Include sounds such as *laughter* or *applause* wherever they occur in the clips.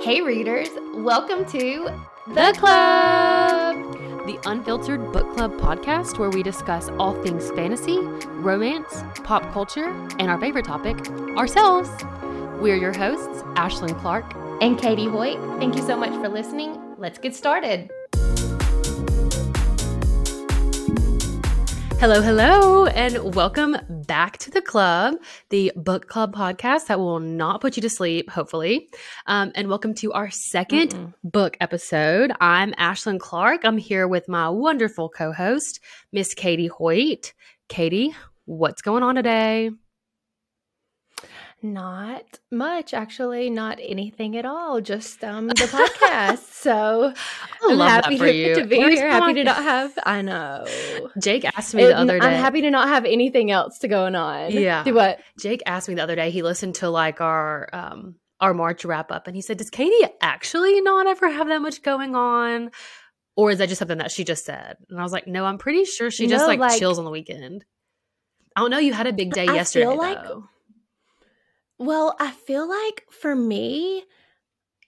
Hey, readers, welcome to The Club, the unfiltered book club podcast where we discuss all things fantasy, romance, pop culture, and our favorite topic, ourselves. We're your hosts, Ashlyn Clark. and Katie Hoyt. Thank you so much for listening. Let's get started. Hello, hello, and welcome back to the club, the book club podcast that will not put you to sleep, hopefully. Um, and welcome to our 2nd Mm-mm. book episode. I'm Ashlyn Clark. I'm here with my wonderful co host, Miss Katie Hoyt. Katie, what's going on today? Not much, actually, not anything at all. Just um the podcast. *laughs* So I I'm love happy to, to be Every here. Happy to not have. I know. Jake asked me the Uh, other day. I'm happy to not have anything else to going on. Yeah. Do what? Jake asked me the other day. He listened to like our um our March wrap up, and he said, "Does Katie actually not ever have that much going on, or is that just something that she just said?" And I was like, "No, I'm pretty sure she just like, like- chills on the weekend." I don't know. You had a big day I yesterday, feel like- though. Well, I feel like for me,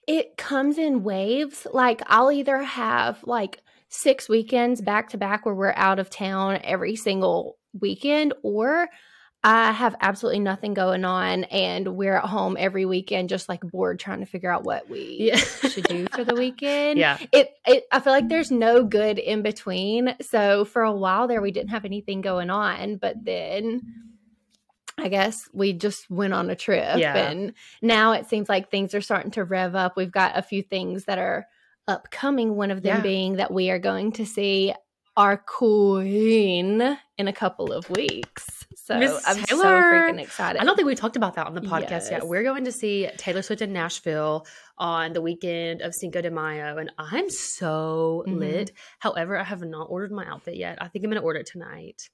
it comes in waves. Like I'll either have like six weekends back to back where we're out of town every single weekend, or I have absolutely nothing going on and we're at home every weekend, just like bored trying to figure out what we Yeah, should do for the *laughs* weekend. yeah. It, it I feel like there's no good in between. So for a while there we didn't have anything going on, but then I guess we just went on a trip Yeah. and now it seems like things are starting to rev up. We've got a few things that are upcoming, one of them Yeah. being that we are going to see our queen in a couple of weeks. So Miss I'm so freaking excited. I don't think we talked about that on the podcast Yes. yet. We're going to see Taylor Swift in Nashville on the weekend of Cinco de Mayo, and I'm so Mhm. lit. However, I have not ordered my outfit yet. I think I'm going to order it tonight.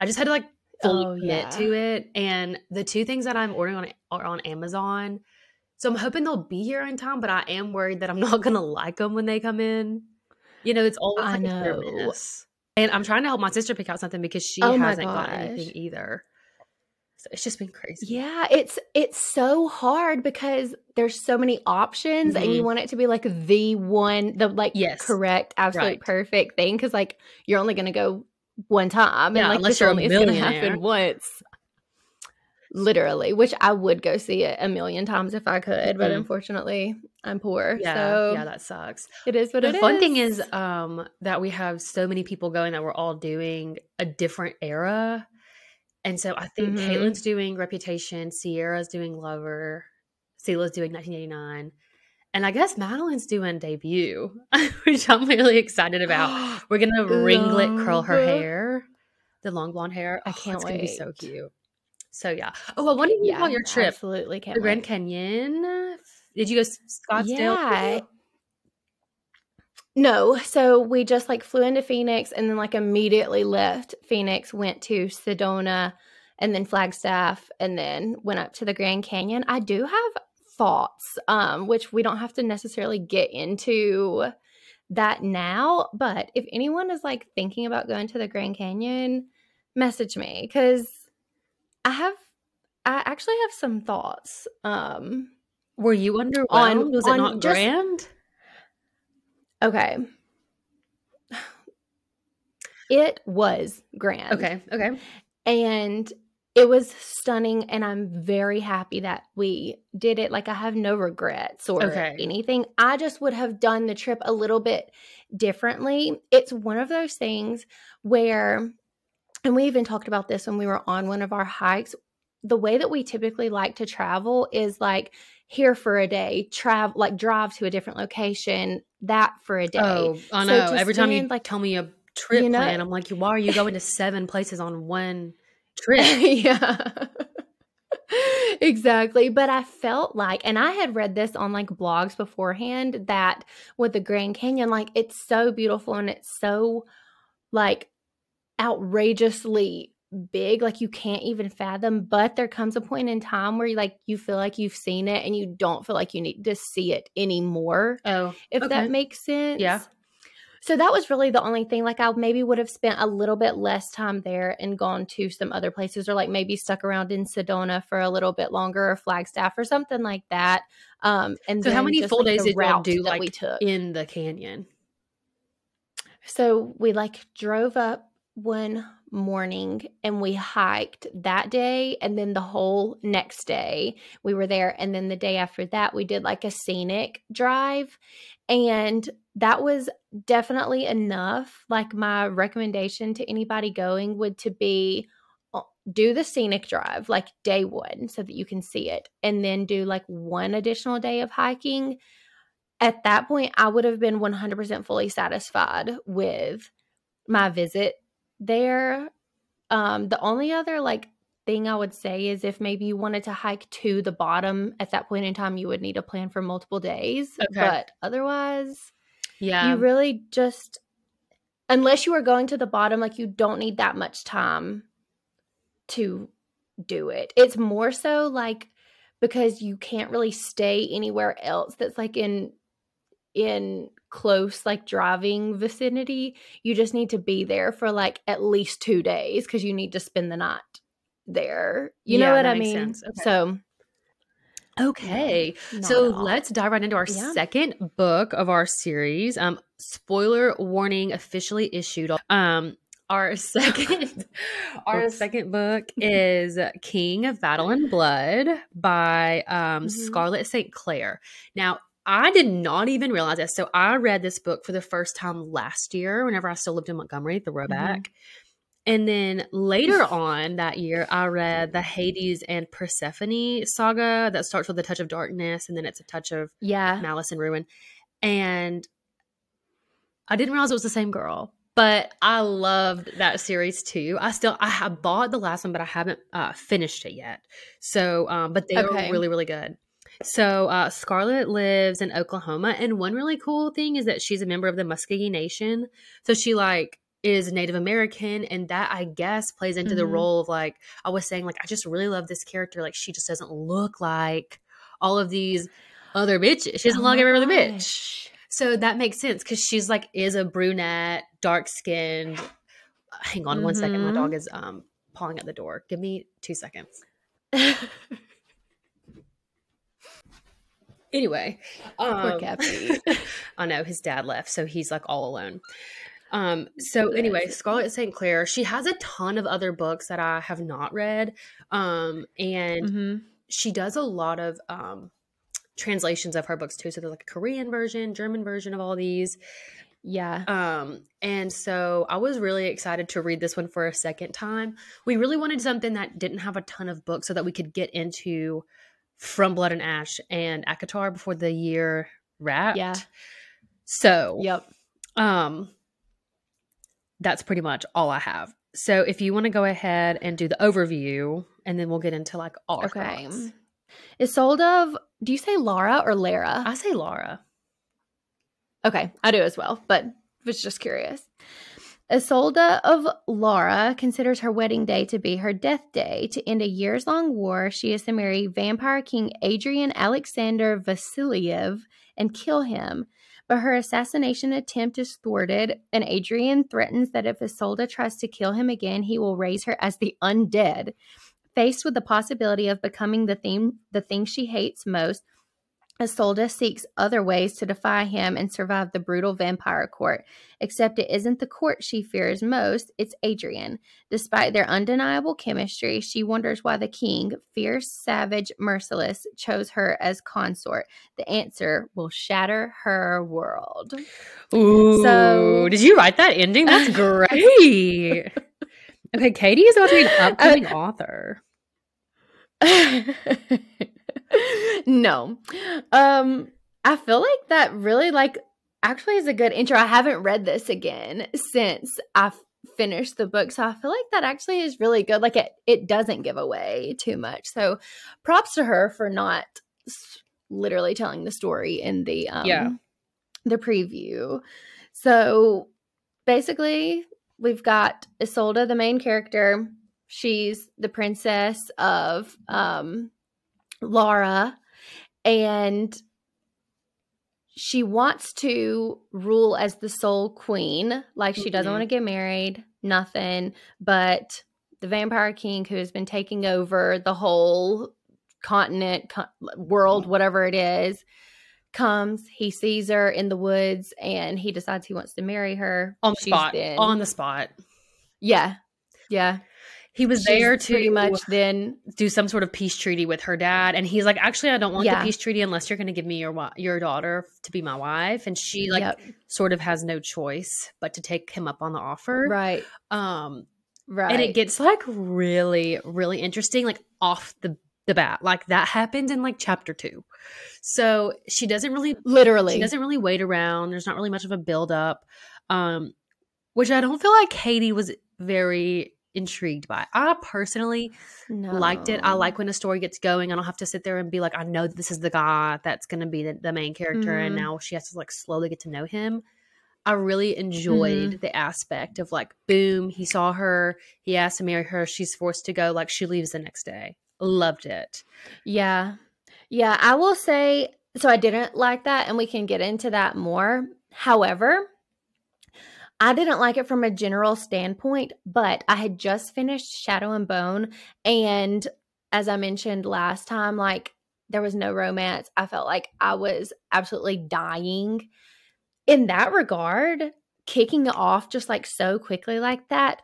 I just had to like fully Oh, commit yeah. to it, and the two things that I'm ordering on are on Amazon. So I'm hoping they'll be here in time, but I am worried that I'm *laughs* not going to like them when they come in. You know, it's always I like know. And I'm trying to help my sister pick out something because she Oh hasn't got anything either. So it's just been crazy. Yeah, it's it's so hard because there's so many options and you Mhm. want it to be like the one the like Yes. correct absolute Right. perfect thing cuz like you're only going to go one time Yeah, and like unless you're a only to millionaire. happen once. Literally, which I would go see it a million times if I could, but Mhm. unfortunately, I'm poor. Yeah, so yeah, that sucks. it is what the it is. fun thing is um that we have so many people going that we're all doing a different era. And so I think Mhm. Caitlin's doing Reputation, Sierra's doing Lover, Sela's doing 1989, and I guess Madeline's doing Debut, *laughs* which I'm really excited about. *gasps* We're gonna ringlet curl her hair, the long blonde hair. I Oh, can't it's gonna be so cute. So yeah. Oh, I wanted to hear yeah, about your trip, Absolutely can't the Grand wait. Canyon. Did you go Scottsdale? Yeah. No, so we just like flew into Phoenix and then like immediately left Phoenix, went to Sedona and then Flagstaff and then went up to the Grand Canyon. I do have thoughts um which we don't have to necessarily get into that now, but if anyone is like thinking about going to the Grand Canyon, message me cuz I have I actually have some thoughts. Um Were you underwhelmed? On, Was it not just- grand? Okay. *sighs* It was grand. Okay, okay. And it was stunning. And I'm very happy that we did it. Like, I have no regrets or Okay. anything. I just would have done the trip a little bit differently. It's one of those things where, and we even talked about this when we were on one of our hikes. The way that we typically like to travel is like here for a day, travel, like drive to a different location, that for a day. Oh, I know. to Every time you like, tell me a trip you know- plan, I'm like, why are you going to seven places on one trip? *laughs* yeah. exactly. But I felt like, and I had read this on like blogs beforehand that with the Grand Canyon, like it's so beautiful and it's so like outrageously big like you can't even fathom but there comes a point in time where you like you feel like you've seen it and you don't feel like you need to see it anymore Oh, if Okay. that makes sense Yeah. So that was really the only thing. Like I maybe would have spent a little bit less time there and gone to some other places, or like maybe stuck around in Sedona for a little bit longer, or Flagstaff, or something like that. Um, and So how many full like, days did y'all do that like we took? in the canyon? So we like drove up one morning and we hiked that day and then the whole next day we were there and then the day after that we did like a scenic drive and that was definitely enough like my recommendation to anybody going would to be uh, do the scenic drive like day 1 so that you can see it and then do like one additional day of hiking at that point I would have been 100% fully satisfied with my visit there. Um, the only other like thing I would say is if maybe you wanted to hike to the bottom at that point in time, you would need a plan for multiple days. Okay. But otherwise, Yeah. you really just unless you are going to the bottom, like you don't need that much time to do it. It's more so like because you can't really stay anywhere else that's like in in close like driving vicinity you just need to be there for like at least two days because you need to spend the night there you Yeah, know what i mean. Okay. so Okay. not So let's dive right into our Yeah. second book of our series. Um, spoiler warning officially issued. Um, our *laughs* second, our Oops. second book *laughs* is King of Battle and Blood by um, Mhm. Scarlett St. Clair. Now, I did not even realize this. So I read this book for the first time last year, whenever I still lived in Montgomery, the rowback. And then later *laughs* on that year, I read the Hades and Persephone saga that starts with a touch of darkness and then it's a touch of yeah malice and ruin. And I didn't realize it was the same girl, but I loved that series too. I still I have bought the last one, but I haven't uh, finished it yet. So, um, but they Okay. are really really good. So uh, Scarlett lives in Oklahoma, and one really cool thing is that she's a member of the Muscogee Nation. So she like is Native American, and that I guess plays into the Mhm. role of like I was saying, like I just really love this character. Like she just doesn't look like all of these other bitches. She doesn't Oh look like every other bitch. So that makes sense because she's like is a brunette, dark skinned. Hang on one second. My Mhm. dog is um pawing at the door. Give me two seconds. *laughs* Anyway, Poor um, Cappy. *laughs* I know his dad left, so he's like all alone. Um, so anyway, Scarlett St. Clair, she has a ton of other books that I have not read. Um, and Mhm. she does a lot of um translations of her books too. So there's like a Korean version, German version of all these. yeah Um, and so I was really excited to read this one for a second time. We really wanted something that didn't have a ton of books so that we could get into From Blood and Ash and ACOTAR before the year wrapped. Yeah. So yep um that's pretty much all I have. So if you want to go ahead and do the overview and then we'll get into like our okay thoughts. isolde of do you say lara or lara I say Lara. Okay, I do as well, but was just curious. Isolde of Lara considers her wedding day to be her death day. To end a years long war, she is to marry vampire king Adrian Alexander Vasiliev and kill him. But her assassination attempt is thwarted, and Adrian threatens that if Isolde tries to kill him again, he will raise her as the undead. Faced with the possibility of becoming the thing, the thing she hates most, Isolde seeks other ways to defy him and survive the brutal vampire court. Except it isn't the court she fears most, it's Adrian. Despite their undeniable chemistry, she wonders why the king, fierce, savage, merciless, chose her as consort. The answer will shatter her world. Ooh. So- did you write that ending? That's *laughs* great. okay, Katie is about to be an *laughs* upcoming author. *laughs* no. Um I feel like that really like actually is a good intro. I haven't read this again since I've finished the book. So I feel like that actually is really good. Like it it doesn't give away too much. So props to her for not literally telling the story in the um Yeah. the preview. So basically we've got Isolde, the main character. She's the princess of um Laura and she wants to rule as the sole queen. Like she doesn't Mhm. want to get married, nothing. But the vampire king who has been taking over the whole continent, co- world, whatever it is, comes. He sees her in the woods and he decides he wants to marry her. on the She's spot. been- On the spot. yeah, yeah. He was She's there to pretty much then. do some sort of peace treaty with her dad, and he's like, "Actually, I don't want Yeah. the peace treaty unless you're going to give me your your daughter to be my wife." And she like yep, sort of has no choice but to take him up on the offer. right, Um, right. and it gets like really, really interesting, like off the the bat. Like that happened in like chapter two. So she doesn't really literally she doesn't really wait around. There's not really much of a build up. Um, which I don't feel like Katie was very intrigued by. I personally liked it. I like when a story gets going. I don't have to sit there and be like, I know this is the guy that's going to be the, the main character, and Mhm. now she has to like slowly get to know him. I really enjoyed the aspect of like, boom, he saw her, he asked to marry her, she's forced to go, like she leaves the next day. Loved it. Yeah. Yeah, I will say so I didn't like that and we can get into that more. However, I didn't like it from a general standpoint, but I had just finished Shadow and Bone and as I mentioned last time like there was no romance. I felt like I was absolutely dying. In that regard, kicking it off just like so quickly like that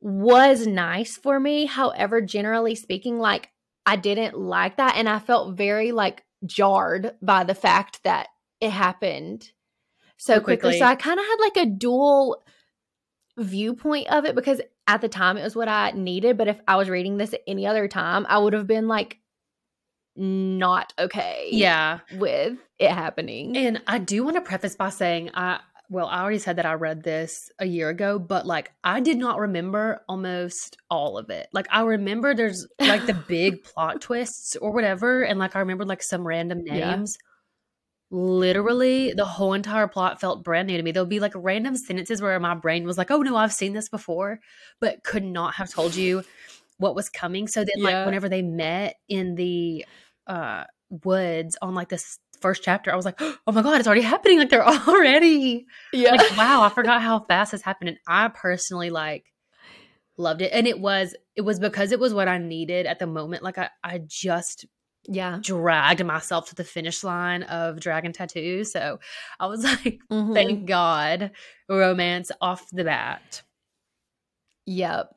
was nice for me. However, generally speaking, like I didn't like that. And I felt very like jarred by the fact that it happened so quickly. quickly. So I kind of had like a dual viewpoint of it because at the time it was what I needed. But if I was reading this at any other time, I would have been like not okay Yeah. with it happening. And I do want to preface by saying I well, I already said that I read this a year ago, but like I did not remember almost all of it. Like I remember there's like the *laughs* big plot twists or whatever, and like I remember like some random Yeah. Literally, the whole entire plot felt brand new to me. There'll be like random sentences where my brain was like, "Oh no, I've seen this before," but could not have told you what was coming. So then, Yeah. like whenever they met in the uh woods on like this first chapter, I was like, *gasps* "Oh my god, it's already happening! Like they're *laughs* already yeah. like, *laughs* wow, I forgot how fast this happened." And I personally like loved it, and it was it was because it was what I needed at the moment. Like I I just yeah. dragged myself to the finish line of Dragon Tattoo, so I was *laughs* like, Mhm. thank God, romance off the bat. Yep.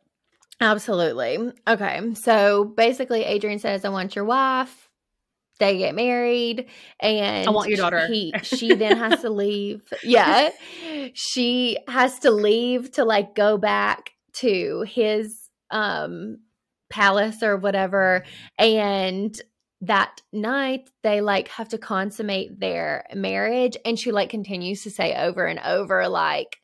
Absolutely. Okay. So basically Adrian says, I want your wife. They get married and I want your daughter. He she then *laughs* has to leave. Yeah. She has to leave to like go back to his um palace or whatever. And that night they like have to consummate their marriage. And she like continues to say over and over, like,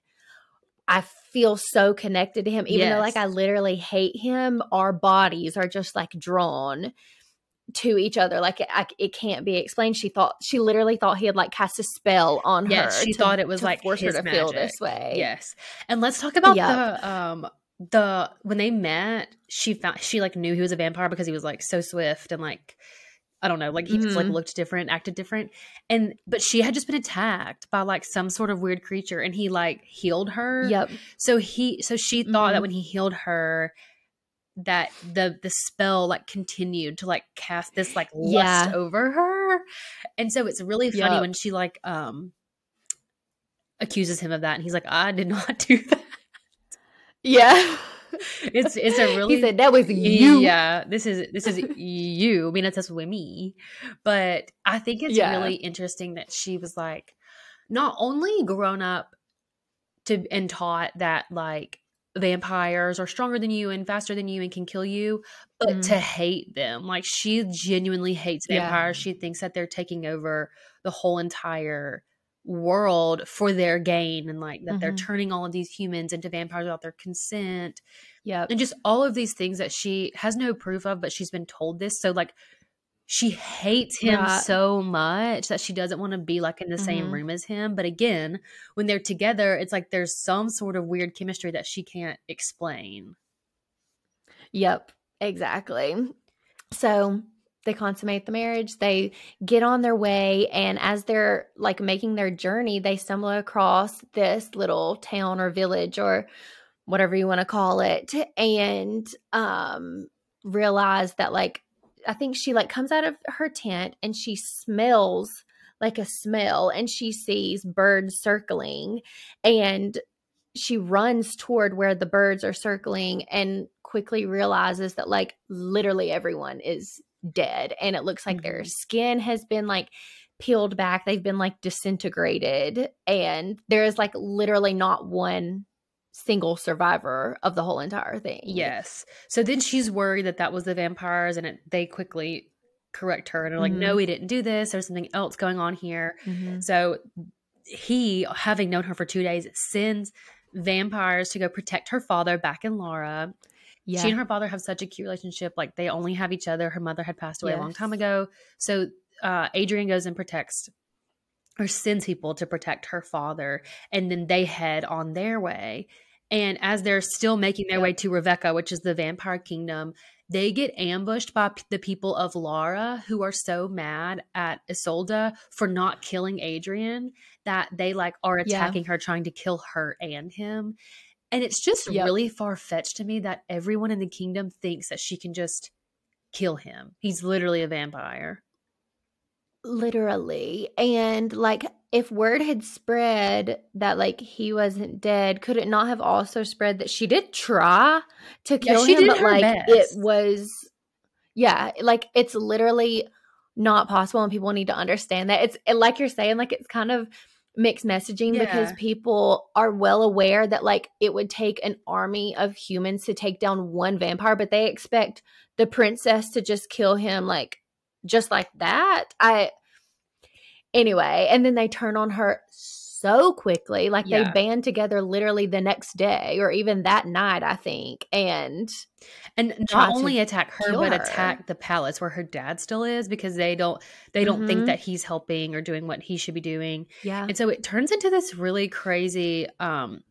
I feel so connected to him, even though like I literally hate him. Our bodies are just like drawn to each other. Like it, I, it can't be explained. She thought she literally thought he had like cast a spell on Yes, her. she to- thought it was to like force his her to feel this way. Yes. And let's talk about Yep. the um the when they met, she found she like knew he was a vampire because he was like so swift and like I don't know, like he just like Mhm. looked different, acted different. And but she had just been attacked by like some sort of weird creature and he like healed her. Yep. So he so she thought that Mhm. when he healed her that the the spell like continued to like cast this like lust Yeah. over her. And so it's really funny Yup. when she like um accuses him of that and he's like I did not *laughs* do that. Yeah. *laughs* It's it's a really he said that was you. Yeah, this is this is you. I mean, that's with me, but I think it's Yeah. really interesting that she was like not only grown up to and taught that like vampires are stronger than you and faster than you and can kill you, but Mhm. to hate them. Like she genuinely hates Yeah. vampires. She thinks that they're taking over the whole entire world for their gain and like that they're Mhm. turning all of these humans into vampires without their consent Yeah. and just all of these things that she has no proof of, but she's been told this. So like she hates him Right. so much that she doesn't want to be like in the same Mhm. room as him. But again, when they're together, it's like there's some sort of weird chemistry that she can't explain. Yep, exactly. So they consummate the marriage they get on their way and as they're like making their journey they stumble across this little town or village or whatever you want to call it and um realize that like i think she like comes out of her tent and she smells like a smell and she sees birds circling and she runs toward where the birds are circling and quickly realizes that like literally everyone is dead and it looks like mm-hmm. their skin has been like peeled back they've been like disintegrated and there is like literally not one single survivor of the whole entire thing yes so then she's worried that that was the vampires and it, they quickly correct her and are like mm-hmm. no we didn't do this there's something else going on here mm-hmm. so he having known her for two days sends vampires to go protect her father back in Lara. Yeah. She and her father have such a cute relationship. Like they only have each other. Her mother had passed away yes. a long time ago. So uh, Adrian goes and protects or sends people to protect her father. And then they head on their way. And as they're still making their yep. way to Revekka, which is the vampire kingdom, they get ambushed by p- the people of Lara who are so mad at Isolde for not killing Adrian that they like are attacking yeah. her, trying to kill her and him. And it's just yep. really far fetched to me that everyone in the kingdom thinks that she can just kill him. He's literally a vampire. Literally. And like if word had spread that like he wasn't dead, could it not have also spread that she did try to kill yeah, him, but like best. it was yeah, like it's literally not possible and people need to understand that. It's like you're saying, like it's kind of mixed messaging yeah. because people are well aware that like it would take an army of humans to take down one vampire, but they expect the princess to just kill him like just like that. I anyway, and then they turn on her so quickly. Like yeah. they band together literally the next day or even that night, I think. And and not only attack her, but attack the palace where her dad still is because they don't they don't mm-hmm. think that he's helping or doing what he should be doing. Yeah. And so it turns into this really crazy um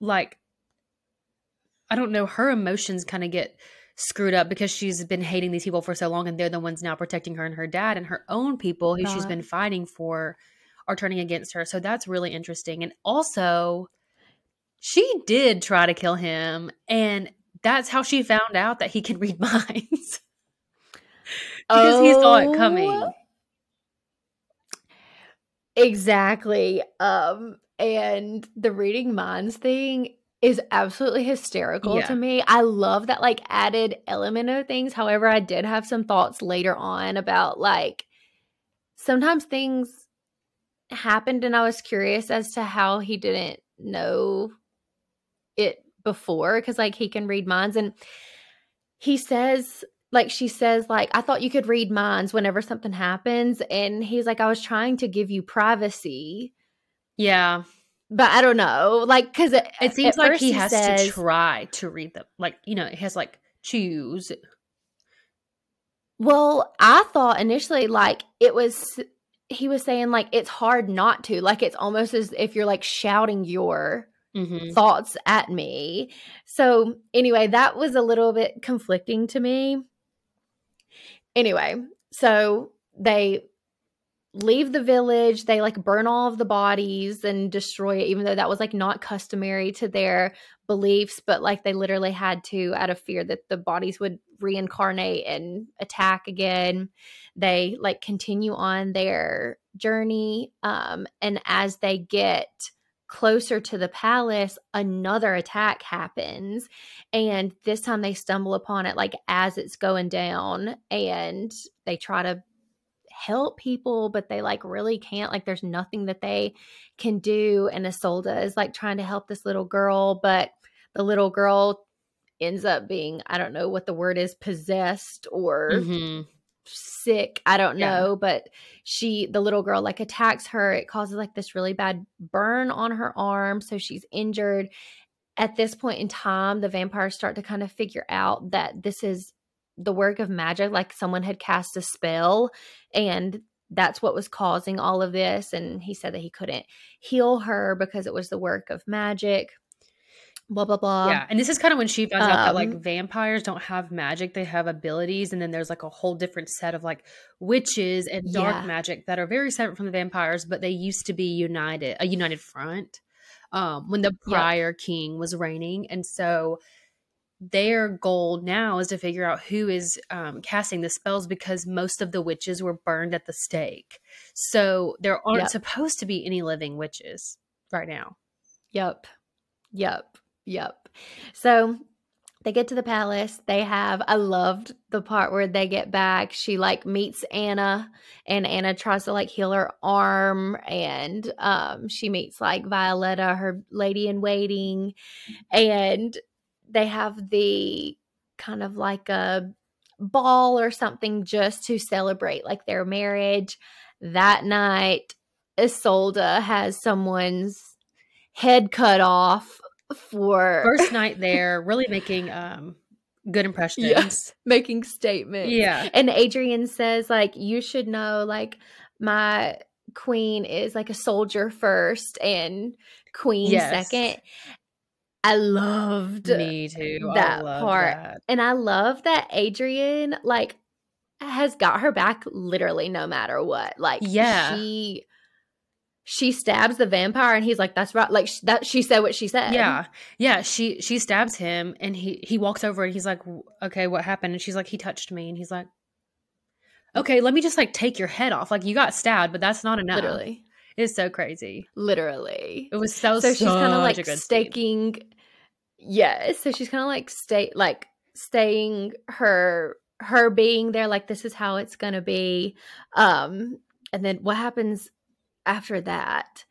like I don't know, her emotions kind of get screwed up because she's been hating these people for so long and they're the ones now protecting her and her dad and her own people who God. she's been fighting for are turning against her. So that's really interesting. And also, she did try to kill him, and that's how she found out that he can *laughs* read minds. because oh, he saw it coming. Oh. Exactly. Um and the reading minds thing is absolutely hysterical yeah. to me. I love that like added element of things. However, I did have some thoughts later on about like sometimes things happened and I was curious as to how he didn't know it before cuz like he can read minds and he says like she says like I thought you could read minds whenever something happens and he's like I was trying to give you privacy. Yeah. But I don't know. Like cuz it, it seems like he, he has says, to try to read them. Like, you know, he has like choose. Well, I thought initially like it was he was saying like it's hard not to like it's almost as if you're like shouting your mm-hmm. thoughts at me so anyway that was a little bit conflicting to me anyway so they leave the village they like burn all of the bodies and destroy it even though that was like not customary to their beliefs but like they literally had to out of fear that the bodies would reincarnate and attack again they like continue on their journey um and as they get closer to the palace another attack happens and this time they stumble upon it like as it's going down and they try to help people, but they like really can't. Like there's nothing that they can do. And Isolde is like trying to help this little girl, but the little girl ends up being, I don't know what the word is, possessed or mm-hmm. sick. I don't yeah. know. But she, the little girl, like attacks her. It causes like this really bad burn on her arm. So she's injured. At this point in time, the vampires start to kind of figure out that this is the work of magic like someone had cast a spell and that's what was causing all of this and he said that he couldn't heal her because it was the work of magic blah blah blah. yeah, and this is kind of when she finds out that like Um, vampires don't have magic; they have abilities, and then there's like a whole different set of like witches and dark Yeah. magic that are very separate from the vampires, but they used to be united, a united front, um, when the prior king was reigning, and so their goal now is to figure out who is um, casting the spells because most of the witches were burned at the stake. So there aren't Yep. supposed to be any living witches right now. Yep. Yep. Yep. So they get to the palace. They have, I loved the part where they get back. She like meets Anna and Anna tries to like heal her arm and um she meets like Violetta, her lady in waiting. And they have the kind of like a ball or something just to celebrate like their marriage. That night, Isolde has someone's head cut off for First night *laughs* there, really making um, good impressions. making statements. Yeah. And Adrian says, like, you should know, like, my queen is like a soldier first and queen Yes. second. I loved Me too. that I love part. that. and I love that Adrian like has got her back literally no matter what. Like Yeah. she she stabs the vampire and he's like that's right like sh- that she said what she said. Yeah, yeah. She she stabs him, and he he walks over, and he's like, "Okay, what happened?" And she's like, "He touched me," and he's like, "Okay, let me just like take your head off. Like you got stabbed, but that's not enough." Literally. it's so crazy. Literally. It was so so she's kind of like good scene. staking yeah so she's kind of like stay like staying her her being there like this is how it's gonna be um and then what happens after that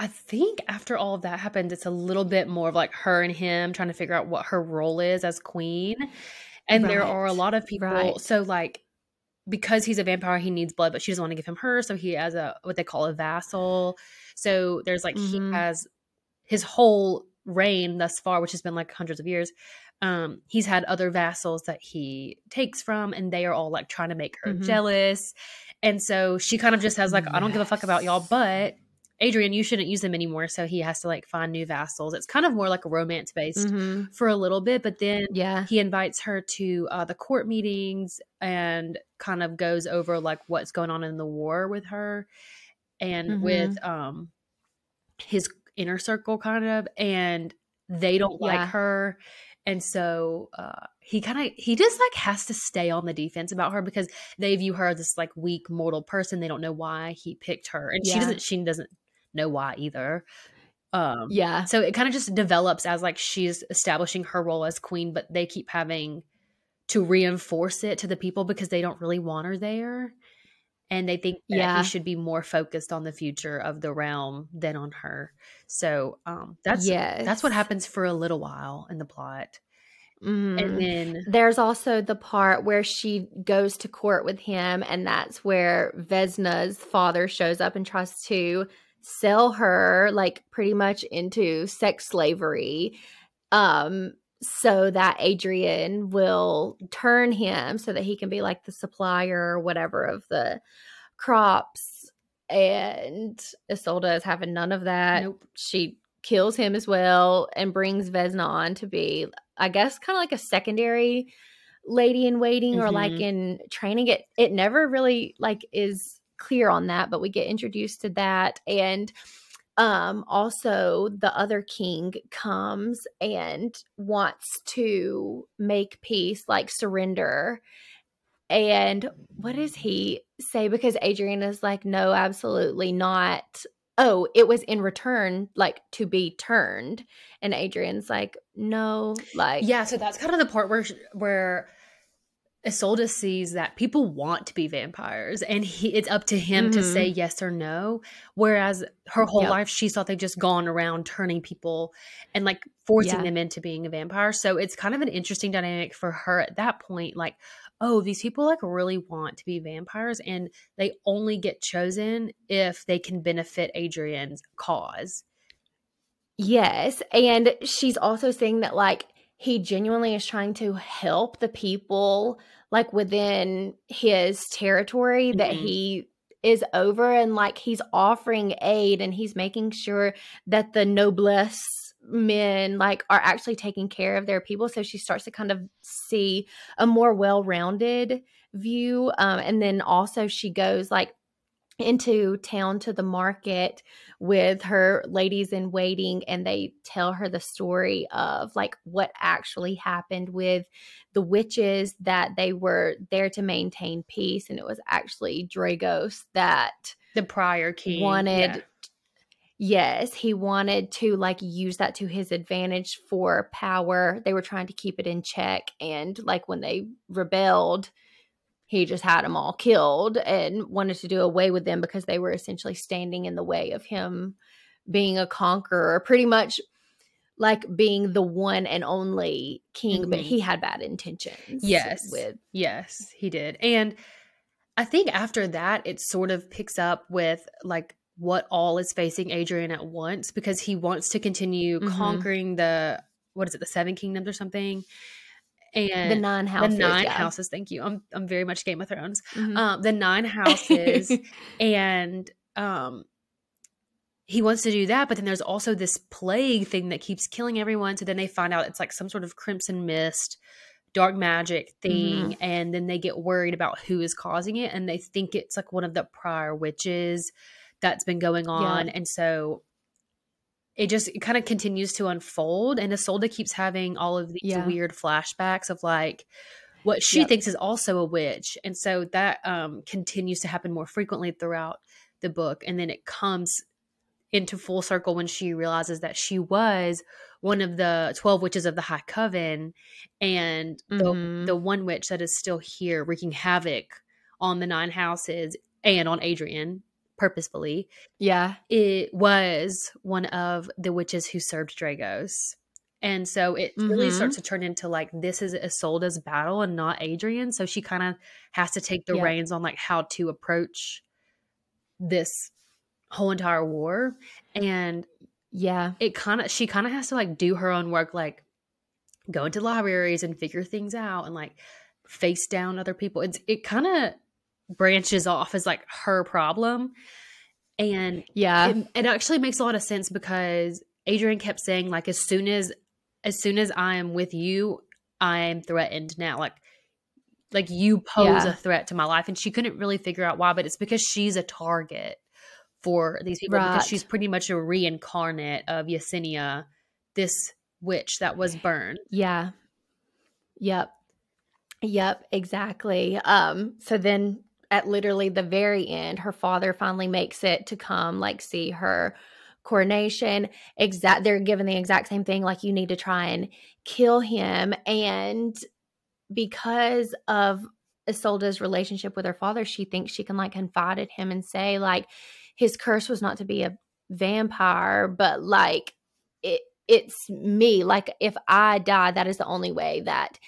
I think after all of that happens, it's a little bit more of like her and him trying to figure out what her role is as queen. And there are a lot of people. right. So like because he's a vampire, he needs blood, but she doesn't want to give him her. So he has a what they call a vassal. So there's like Mhm. he has his whole reign thus far, which has been like hundreds of years. Um, he's had other vassals that he takes from, and they are all like trying to make her Mhm. jealous. And so she kind of just has like, I don't give a fuck about y'all, but Adrian, you shouldn't use them anymore. So he has to like find new vassals. It's kind of more like a romance based Mhm. for a little bit, but then yeah he invites her to uh, the court meetings and kind of goes over like what's going on in the war with her and Mhm. with um his inner circle kind of and they don't Yeah. like her and so uh he kind of he just like has to stay on the defense about her because they view her as this like weak mortal person. They don't know why he picked her. And she doesn't she doesn't know why either. Um yeah. so it kind of just develops as like she's establishing her role as queen, but they keep having to reinforce it to the people because they don't really want her there. And they think that Yeah. he should be more focused on the future of the realm than on her. So um that's yes that's what happens for a little while in the plot. Mhm. And then There's also the part where she goes to court with him, and that's where Vesna's father shows up and tries to sell her, like pretty much into sex slavery, um, so that Adrian will turn him so that he can be like the supplier or whatever of the crops. And Isolde is having none of that nope. she kills him as well and brings Vesna on to be, I guess, kind of like a secondary lady in waiting or like Mhm. in training. It it never really like is clear on that, but we get introduced to that and um also the other king comes and wants to make peace like surrender. And what does he say? Because adrian is like no absolutely not. Oh it was in return like to be turned. And adrian's like no like Yeah, so that's kind of the part where where Isolde sees that people want to be vampires, and he it's up to him to Mhm. say yes or no. Whereas her whole Yep. life, she thought they'd just gone around turning people and like forcing Yeah. them into being a vampire. So it's kind of an interesting dynamic for her at that point. Like, oh, these people like really want to be vampires, and they only get chosen if they can benefit Adrian's cause. Yes. And she's also saying that, like, he genuinely is trying to help the people, like, within his territory that Mhm. he is over. And, like, he's offering aid and he's making sure that the noblesse men like are actually taking care of their people so she starts to kind of see a more well-rounded view um, and then also she goes like into town to the market with her ladies in waiting and they tell her the story of like what actually happened with the witches that they were there to maintain peace and it was actually Dragos that the prior king wanted yeah. Yes, he wanted to like use that to his advantage for power. They were trying to keep it in check and like when they rebelled, he just had them all killed and wanted to do away with them because they were essentially standing in the way of him being a conqueror, pretty much like being the one and only king, mm-hmm. but he had bad intentions. Yes. With Yes, he did. And I think after that it sort of picks up with like what all is facing Adrian at once because he wants to continue mm-hmm. conquering the what is it, the seven kingdoms or something. And the nine houses. The nine yeah. houses. Thank you. I'm I'm very much Game of Thrones. Mm-hmm. Um, the nine houses, *laughs* and um, he wants to do that, but then there's also this plague thing that keeps killing everyone. So then they find out it's like some sort of crimson mist, dark magic thing, mm-hmm. and then they get worried about who is causing it, and they think it's like one of the prior witches that's been going on. Yeah. And so it just it kind of continues to unfold. And Isolde keeps having all of these yeah. weird flashbacks of like what she yep. thinks is also a witch. And so that um, continues to happen more frequently throughout the book. And then it comes into full circle when she realizes that she was one of the 12 witches of the High Coven and mm-hmm. the, the one witch that is still here wreaking havoc on the nine houses and on Adrian purposefully. Yeah. It was one of the witches who served Dragos. And so it mm-hmm. really starts to turn into like this is Isolde's battle and not Adrian. So she kind of has to take the yeah. reins on like how to approach this whole entire war. And yeah, it kind of she kind of has to like do her own work, like go into libraries and figure things out and like face down other people. It's it kind of branches off as like her problem. And yeah, it, it actually makes a lot of sense because Adrian kept saying like as soon as as soon as I am with you, I'm threatened now. Like like you pose yeah. a threat to my life and she couldn't really figure out why but it's because she's a target for these people right. because she's pretty much a reincarnate of Yesenia this witch that was burned yeah yep yep exactly um so then at literally the very end, her father finally makes it to come like see her coronation. Exact they're given the exact same thing, like you need to try and kill him. And because of Isolde's relationship with her father, she thinks she can like confide in him and say, like, his curse was not to be a vampire, but like it it's me. Like if I die, that is the only way that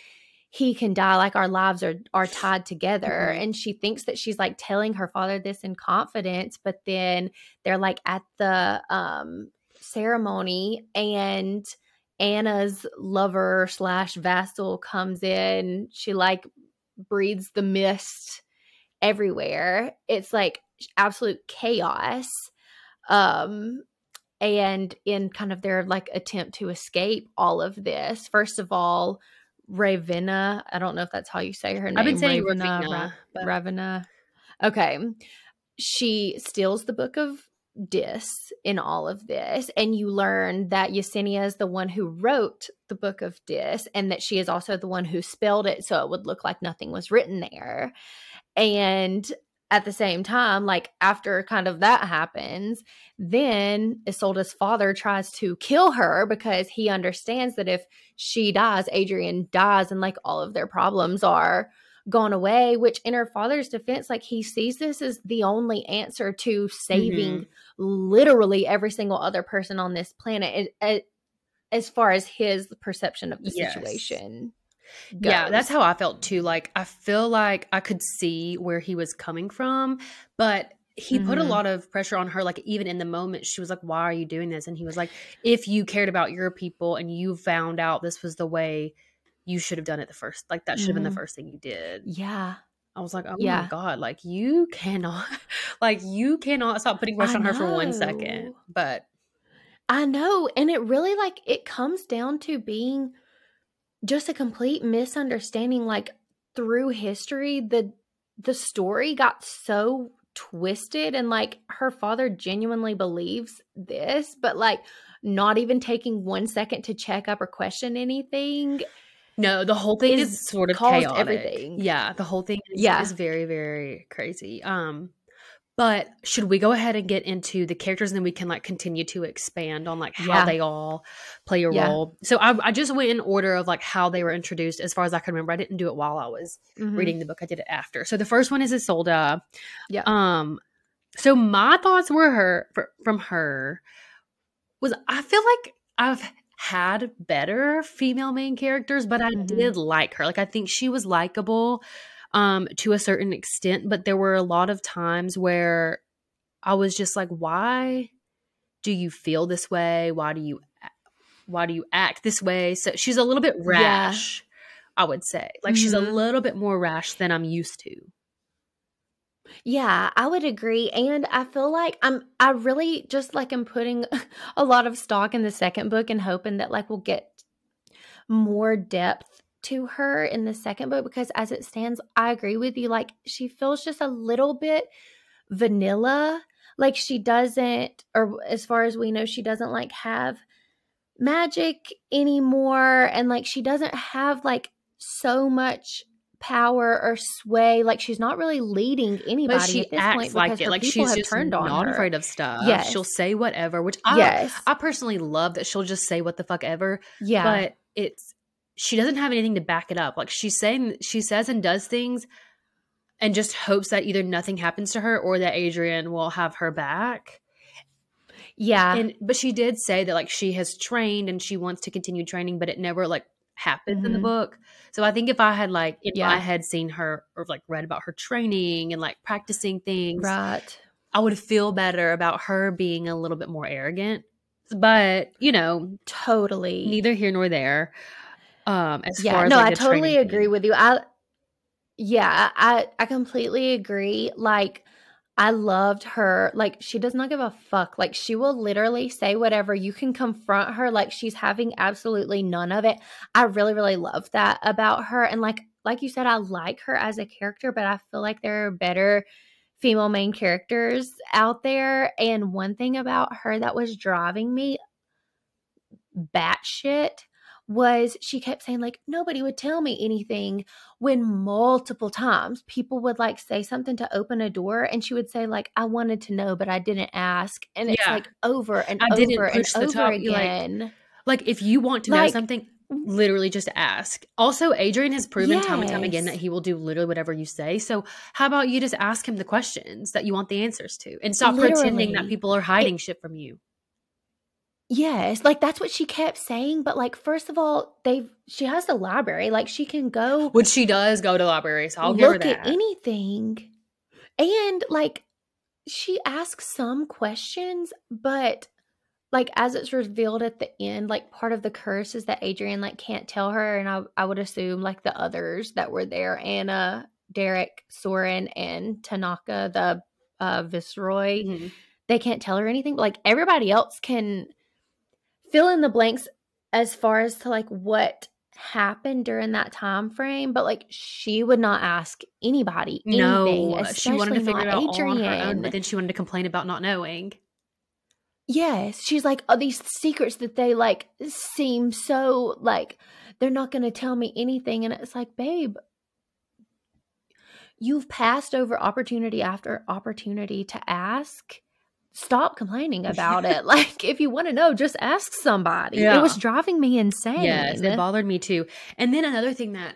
he can die like our lives are are tied together. Mm-hmm. and she thinks that she's like telling her father this in confidence but then they're like at the um ceremony and anna's lover slash vassal comes in. She like breathes the mist everywhere. It's like absolute chaos um and in kind of their like attempt to escape all of this. First of all Ravenna. I don't know if that's how you say her name. I've been saying Ravenna. Ravenna. Ra- Ravenna. Okay. She steals the book of Dis in all of this, and you learn that Yesenia is the one who wrote the book of Dis, and that she is also the one who spelled it so it would look like nothing was written there. And at the same time, like after kind of that happens, then Isolde's father tries to kill her because he understands that if she dies, Adrian dies, and like all of their problems are gone away. Which, in her father's defense, like he sees this as the only answer to saving mm-hmm. literally every single other person on this planet, as far as his perception of the yes. situation. Goes. Yeah, that's how I felt too. Like I feel like I could see where he was coming from, but he mm-hmm. put a mm-hmm. lot of pressure on her like even in the moment she was like why are you doing this and he was like if you cared about your people and you found out this was the way you should have done it the first like that should have mm-hmm. been the mm-hmm. first thing you did yeah i was like oh yeah. my god like you cannot *laughs* like you cannot stop putting pressure on her for one second but I know. And it really like it comes down to being just a complete misunderstanding like through history the the story got so twisted and like her father genuinely believes this but like not even taking one second to check up or question anything No, the whole thing is, Is sort of chaotic. everything. Yeah, the whole thing is, Yeah. is very, very crazy. Um, but should we go ahead and get into the characters and then we can like continue to expand on like how Yeah. they all play a Yeah. role? So I, I just went in order of like how they were introduced as far as I can remember. I didn't do it while I was Mhm. reading the book. I did it after. So the first one is Isolde. Yeah. Um. So my thoughts were her fr- from her was I feel like I've had better female main characters, but I Mhm. did like her. Like I think she was likable um to a certain extent, but there were a lot of times where I was just like, why do you feel this way? Why do you why do you act this way? So she's a little bit Yeah. rash, I would say. Like she's a Mhm. little bit more rash than I'm used to. Yeah, I would agree. And I feel like I'm I really just like am putting *laughs* a lot of stock in the second book and hoping that like we'll get more depth to her in the second book because as it stands, I agree with you. Like she feels just a little bit vanilla. Like she doesn't, or as far as we know, she doesn't like have magic anymore. And like she doesn't have like so much power or sway. Like she's not really leading anybody But she at this acts point like it. Like she's just turned on not her. afraid of stuff. Yes. She'll say whatever, which I yes. I personally love that she'll just say what the fuck ever. yeah. But it's she doesn't have anything to back it up. Like she's saying she says and does things and just hopes that either nothing happens to her or that Adrian will have her back. yeah. And but she did say that like she has trained and she wants to continue training, but it never like happens in the Mhm. book. So I think if I had like in Yeah. my head seen her or like read about her training and like practicing things, right. I would feel better about her being a little bit more arrogant. But, you know, Totally. neither here nor there. Um as yeah far as no like, i totally agree thing. with you i yeah i i completely agree like i loved her like she does not give a fuck like she will literally say whatever you can confront her like she's having absolutely none of it i really really love that about her and like like you said i like her as a character but i feel like there are better female main characters out there and one thing about her that was driving me batshit was she kept saying like nobody would tell me anything when multiple times people would like say something to open a door and she would say like I wanted to know but I didn't ask and it's like over and I over and push the over top, you, like, again. Like if you want to know Like- something, literally just ask. Also, Adrian has proven time and time again that he will do literally whatever you say. So how about you just ask him the questions that you want the answers to and stop pretending that people are hiding shit from you. Yes, like that's what she kept saying but like first of all they she has the library like she can go Which she does go to libraries. So I'll give her look that. at anything. And like she asks some questions, but like as it's revealed at the end, like part of the curse is that Adrian like can't tell her, and I I would assume like the others that were there, Anna, Derek, Soren, and Tanaka, the uh Viceroy, Mhm. they can't tell her anything. But like everybody else can fill in the blanks as far as to like what happened during that time frame but like she would not ask anybody anything No, she wanted to figure it out on her own, but then she wanted to complain about not knowing. yes she's like oh these secrets that they like seem so like they're not going to tell me anything and it's like babe you've passed over opportunity after opportunity to ask stop complaining *laughs* about it like if you want to know just ask somebody Yeah. it was driving me insane Yes, it bothered me too. And then another thing that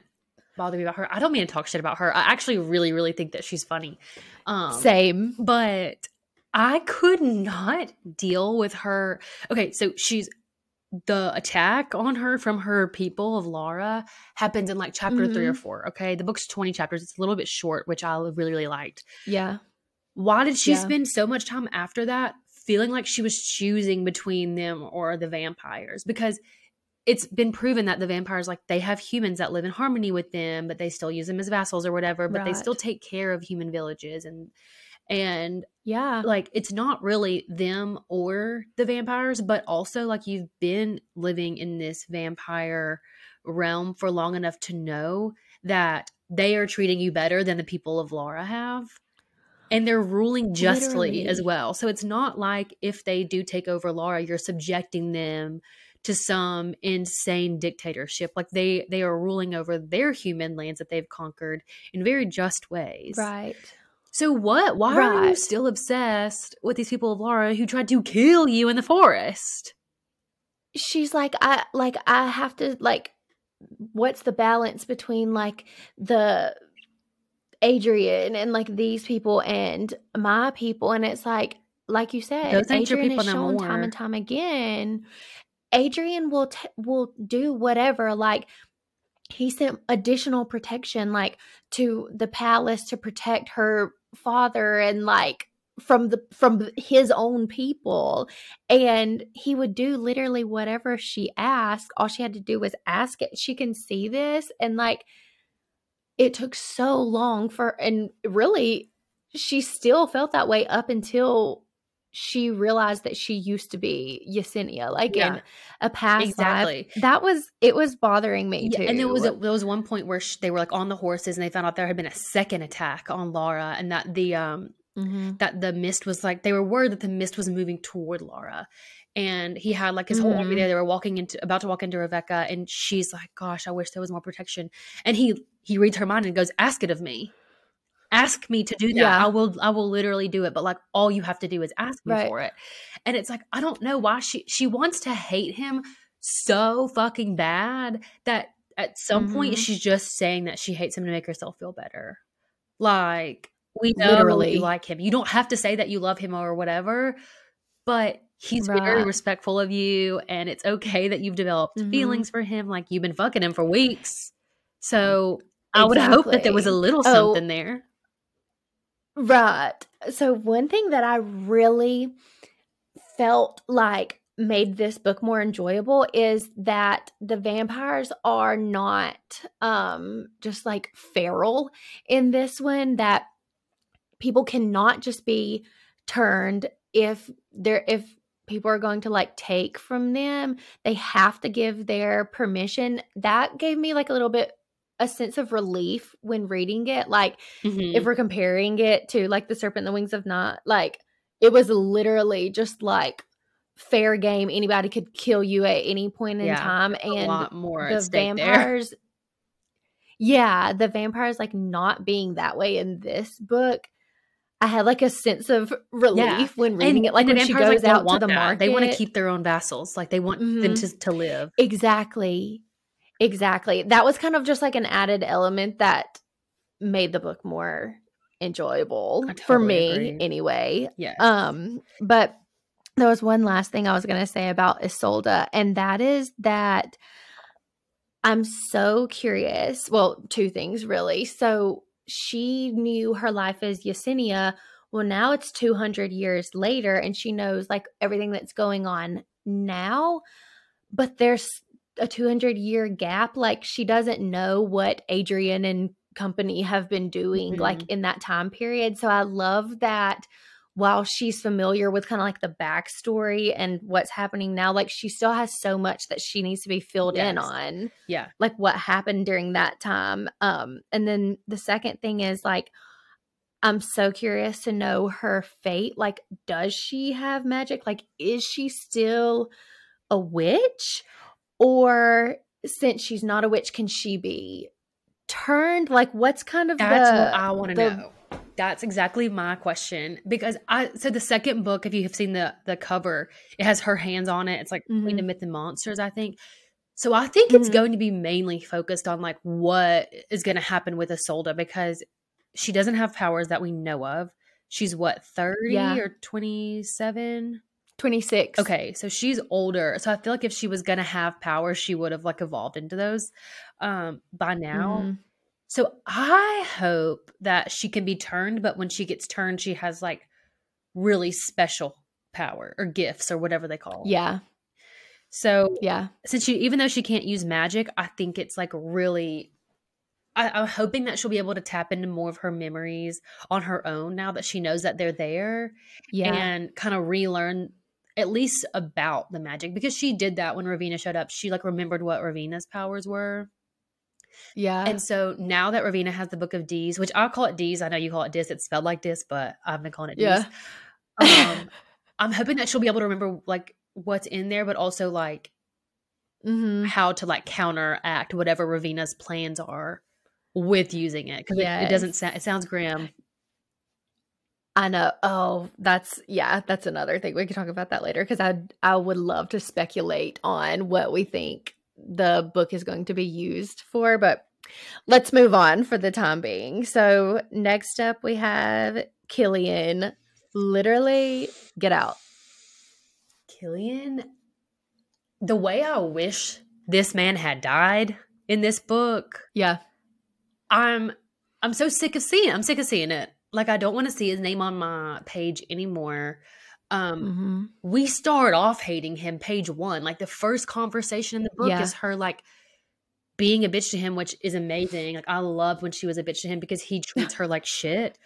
bothered me about her, I don't mean to talk shit about her. I actually really, really think that she's funny. Um, same but I could not deal with her. Okay, so she's the attack on her from her people of Lara happens in like chapter three or Mhm. four. Okay, the book's 20 chapters. It's a little bit short, which I really, really liked. yeah Why did she Yeah. spend so much time after that feeling like she was choosing between them or the vampires? Because it's been proven that the vampires like they have humans that live in harmony with them, but they still use them as vassals or whatever, but they still take care of human villages and And Yeah. like it's not really them or the vampires, but also like you've been living in this vampire realm for long enough to know that they are treating you better than the people of Lara have. And they're ruling justly as well. So it's not like if they do take over Lara, you're subjecting them to some insane dictatorship. Like they they are ruling over their human lands that they've conquered in very just ways. Right. So what? Why are you still obsessed with these people of Lara who tried to kill you in the forest? She's like, I like I have to like what's the balance between like the Adrian and like these people and my people? And it's like like you said, Those Adrian no shown time and time again. Adrian will t- will do whatever like he sent additional protection like to the palace to protect her father and like from the from his own people and he would do literally whatever she asked all she had to do was ask it she can see this and like it took so long for and really she still felt that way up until she realized that she used to be Yesenia, like Yeah. in a past Exactly. life. That was it was bothering me Yeah, too. and there was a, there was one point where sh- they were like on the horses and they found out there had been a second attack on Lara and that the um Mhm. that the mist was like they were worried that the mist was moving toward Lara. And he had like his whole army Mhm. there. They were walking into about to walk into Revekka, and she's like, "Gosh, I wish there was more protection." And he he reads her mind and goes, "Ask it of me, ask me to do that. Yeah. I will I will literally do it. But like all you have to do is ask me Right. for it." And it's like I don't know why she she wants to hate him so fucking bad that at some point Mhm. she's just saying that she hates him to make herself feel better. Like we know Literally. you like him. You don't have to say that you love him or whatever, but he's very respectful of you and it's okay that you've developed Mhm. feelings for him like you've been fucking him for weeks. So I would hope that there was a little Oh. something there. Right. So one thing that I really felt like made this book more enjoyable is that the vampires are not um just like feral in this one that people cannot just be turned if they're if people are going to like take from them they have to give their permission that gave me like a little bit a sense of relief when reading it like Mhm. if we're comparing it to like the serpent and the wings of night like it was literally just like fair game anybody could kill you at any point in Yeah, time a and lot more the stake there. vampires *laughs* yeah the vampires like not being that way in this book i had like a sense of relief when reading it like and when she goes like, out to the that. market They want to keep their own vassals. Like they want them Mhm. to, to live. exactly exactly that was kind of just like an added element that made the book more enjoyable I for me agree. anyway Yes. um but there was one last thing i was going to say about isolde and that is that i'm so curious well two things really so she knew her life as yesenia well now it's 200 years later and she knows like everything that's going on now but there's a 200 year gap like she doesn't know what adrian and company have been doing like Mhm. in that time period so i love that while she's familiar with kind of like the backstory and what's happening now like she still has so much that she needs to be filled in on yeah. like what happened during that time um and then the second thing is like i'm so curious to know her fate like does she have magic like is she still a witch or since she's not a witch can she be turned like what's kind of That's the, what I want to know. That's exactly my question because I so the second book, if you have seen the the cover, it has her hands on it. It's like Queen of Mhm. Myth and Monsters, I think. So I think it's Mhm. going to be mainly focused on like what is going to happen with Isolde because she doesn't have powers that we know of. She's what thirty Yeah. or twenty seven. 26 Okay, so she's older. So I feel like if she was gonna have power, she would have like evolved into those um by now. Mhm. So I hope that she can be turned, but when she gets turned, she has like really special power or gifts or whatever they call. 'em. yeah So yeah since she even though she can't use magic, I think it's like really I, I'm hoping that she'll be able to tap into more of her memories on her own now that she knows that they're there Yeah. and kind of relearn at least about the magic because she did that when Ravena showed up. She like remembered what Ravena's powers were. yeah. And so now that Ravena has the book of D's, which I'll call it D's, I know you call it Dis, it's spelled like this, but I've been calling it D's. Yeah. Um, *laughs* I'm hoping that she'll be able to remember like what's in there, but also like mm-hmm. how to like counteract whatever Ravena's plans are with using it because it, it doesn't sound it sounds grim. I know. Oh, that's yeah, that's another thing. We can talk about that later because I I would love to speculate on what we think the book is going to be used for, but let's move on for the time being. So next up we have Killian. Literally, get out. Killian, the way I wish this man had died in this book, Yeah. I'm I'm so sick of seeing. I'm sick of seeing it. Like I don't want to see his name on my page anymore. Um, Mm-hmm. we start off hating him page one. Like the first conversation in the book Yeah. is her like being a bitch to him, which is amazing. Like I love when she was a bitch to him because he treats *laughs* her like shit.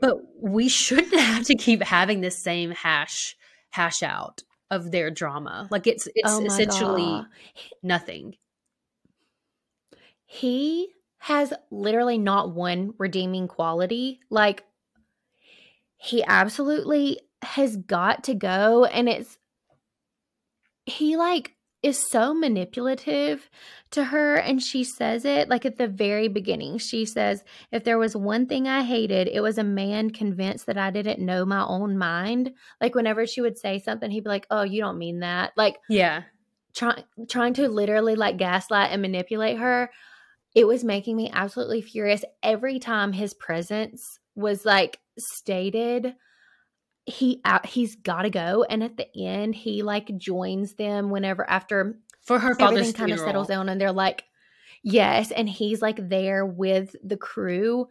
But we shouldn't *laughs* have to keep having this same hash hash out of their drama. Like it's it's Oh essentially God. nothing. he has literally not one redeeming quality. Like he absolutely has got to go and it's he like is so manipulative to her and she says it like at the very beginning she says if there was one thing i hated it was a man convinced that i didn't know my own mind like whenever she would say something he'd be like oh you don't mean that like Yeah. trying trying to literally like gaslight and manipulate her it was making me absolutely furious every time his presence was like stated he out he's got to go and at the end he like joins them whenever after For her father's kind of settles down and they're like yes and he's like there with the crew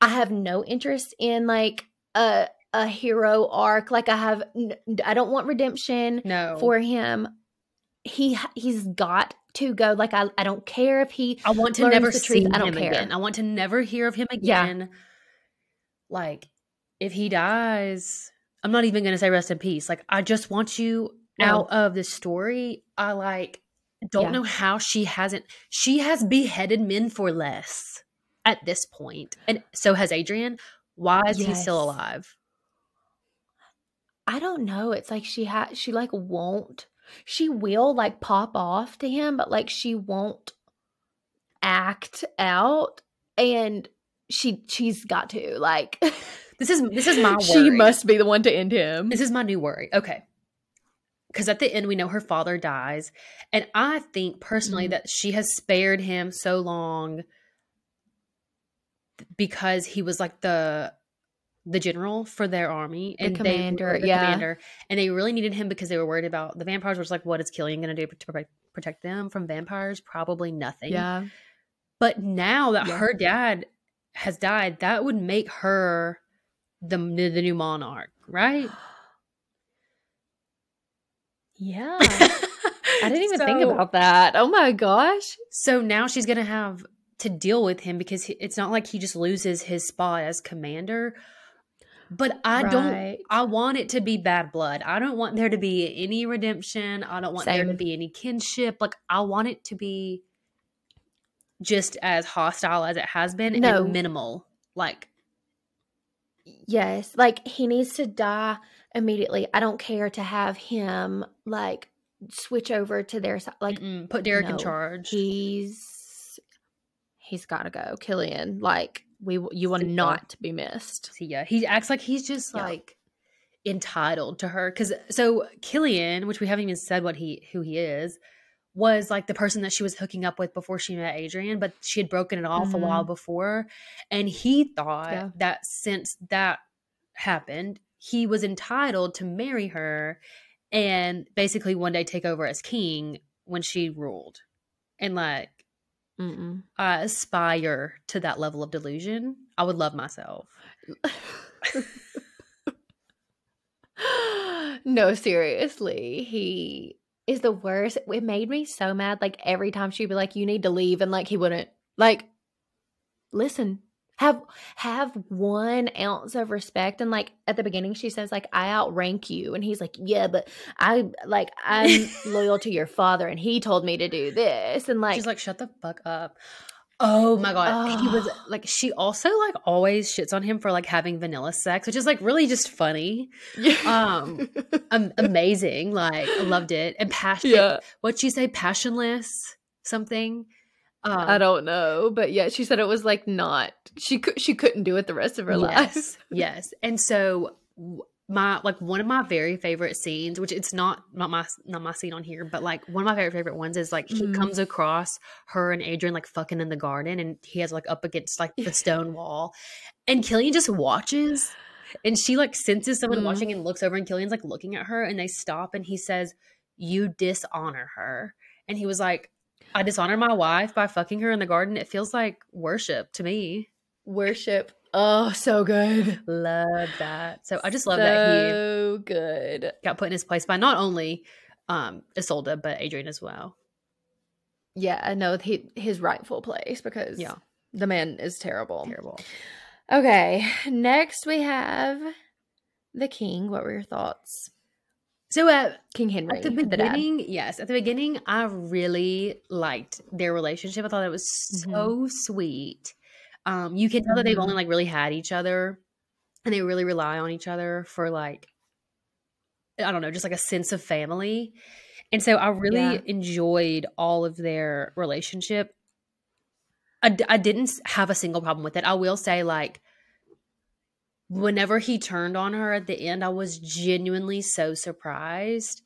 i have no interest in like a a hero arc like i have i don't want redemption No. for him he he's got to go like i, I don't care if he I want to never see truth. I don't him care. again. I want to never hear of him Yeah. Like, if he dies, I'm not even going to say rest in peace. Like, I just want you No. out of the story. I like don't Yeah. know how she hasn't. She has beheaded men for less at this point, and so has Adrian. Why is he still alive? i don't know it's like she had she like won't she will like pop off to him but like she won't act out and she she's got to like *laughs* This is this is my worry. she must be the one to end him This is my new worry. Okay. Because at the end, we know her father dies. And I think personally Mhm. that she has spared him so long because he was like the the general for their army The and commander, they, the yeah. commander and they really needed him because they were worried about the vampires was like what is killian going to do to protect, protect them from vampires probably nothing yeah but now that Yeah. her dad has died that would make her the the new monarch right *gasps* yeah *laughs* i didn't even think about that oh my gosh So now she's going to have to deal with him because he, it's not like he just loses his spot as commander. But I don't, I want it to be bad blood. I don't want there to be any redemption. I don't want there to be any kinship. Like, I want it to be just as hostile as it has been No. and minimal. Like, Yes, like he needs to die immediately. I don't care to have him like switch over to their side. Like mm-mm, put Derek in charge. he's he's got to go. Killian, like we you will not be missed. See, yeah, he acts like he's just Yeah. like entitled to her because so Killian, which we haven't even said what he who he is, was like the person that she was hooking up with before she met Adrian, but she had broken it off a while mm-hmm. before, and he thought Yeah. that since that happened, he was entitled to marry her and basically one day take over as king when she ruled, and like Mm-mm. I aspire to that level of delusion. I would love myself. *laughs* no, seriously, he is the worst. It made me so mad. Like every time she'd be like, "You need to leave," and like he wouldn't. Like listen have have one ounce of respect and like at the beginning she says like i outrank you and he's like yeah but i like i'm *laughs* loyal to your father and he told me to do this and like she's like shut the fuck up oh my god. He was like she also like always shits on him for like having vanilla sex which is like really just funny. Um *laughs* um, amazing like i loved it. And passionate yeah. what'd she say? Passionless something? Um, i don't know but yeah she said it was like not she could she couldn't do it the rest of her life. yes, *laughs* yes. And so my like one of my very favorite scenes, which it's not not my not my scene on here, but like one of my favorite favorite ones is like he Mhm. comes across her and Adrian like fucking in the garden, and he has like up against like the stone wall, and Killian just watches. And she like senses someone Mhm. watching and looks over, and Killian's like looking at her, and they stop, and he says, "You dishonor her." And he was like, "I dishonor my wife by fucking her in the garden." It feels like worship to me. worship oh so good Love that. So I just love that he so good got put in his place by not only um Isolde but Adrian as well. yeah i know he his rightful place because Yeah. the man is terrible Terrible. okay next we have the king what were your thoughts So at, king henry at the the beginning, yes, at the beginning, I really liked their relationship. I thought it was so sweet. Um, you can tell that they've Mhm. only like really had each other, and they really rely on each other for like, I don't know, just like a sense of family. And so I really Yeah. enjoyed all of their relationship. I didn't have a single problem with it. I will say, like, whenever he turned on her at the end, I was genuinely so surprised.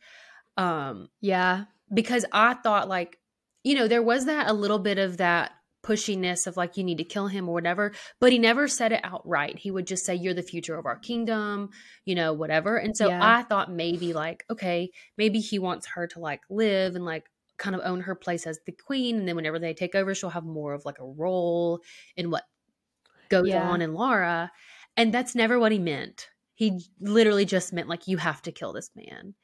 Um, yeah because I thought, like, you know, there was that a little bit of that pushiness of like, you need to kill him or whatever, but he never said it outright. He would just say, You're the future of our kingdom, you know, whatever. And so Yeah. I thought maybe, like, okay, maybe he wants her to like live and like kind of own her place as the queen. And then whenever they take over, she'll have more of like a role in what goes Yeah. on in Lara. And that's never what he meant. He literally just meant like, You have to kill this man.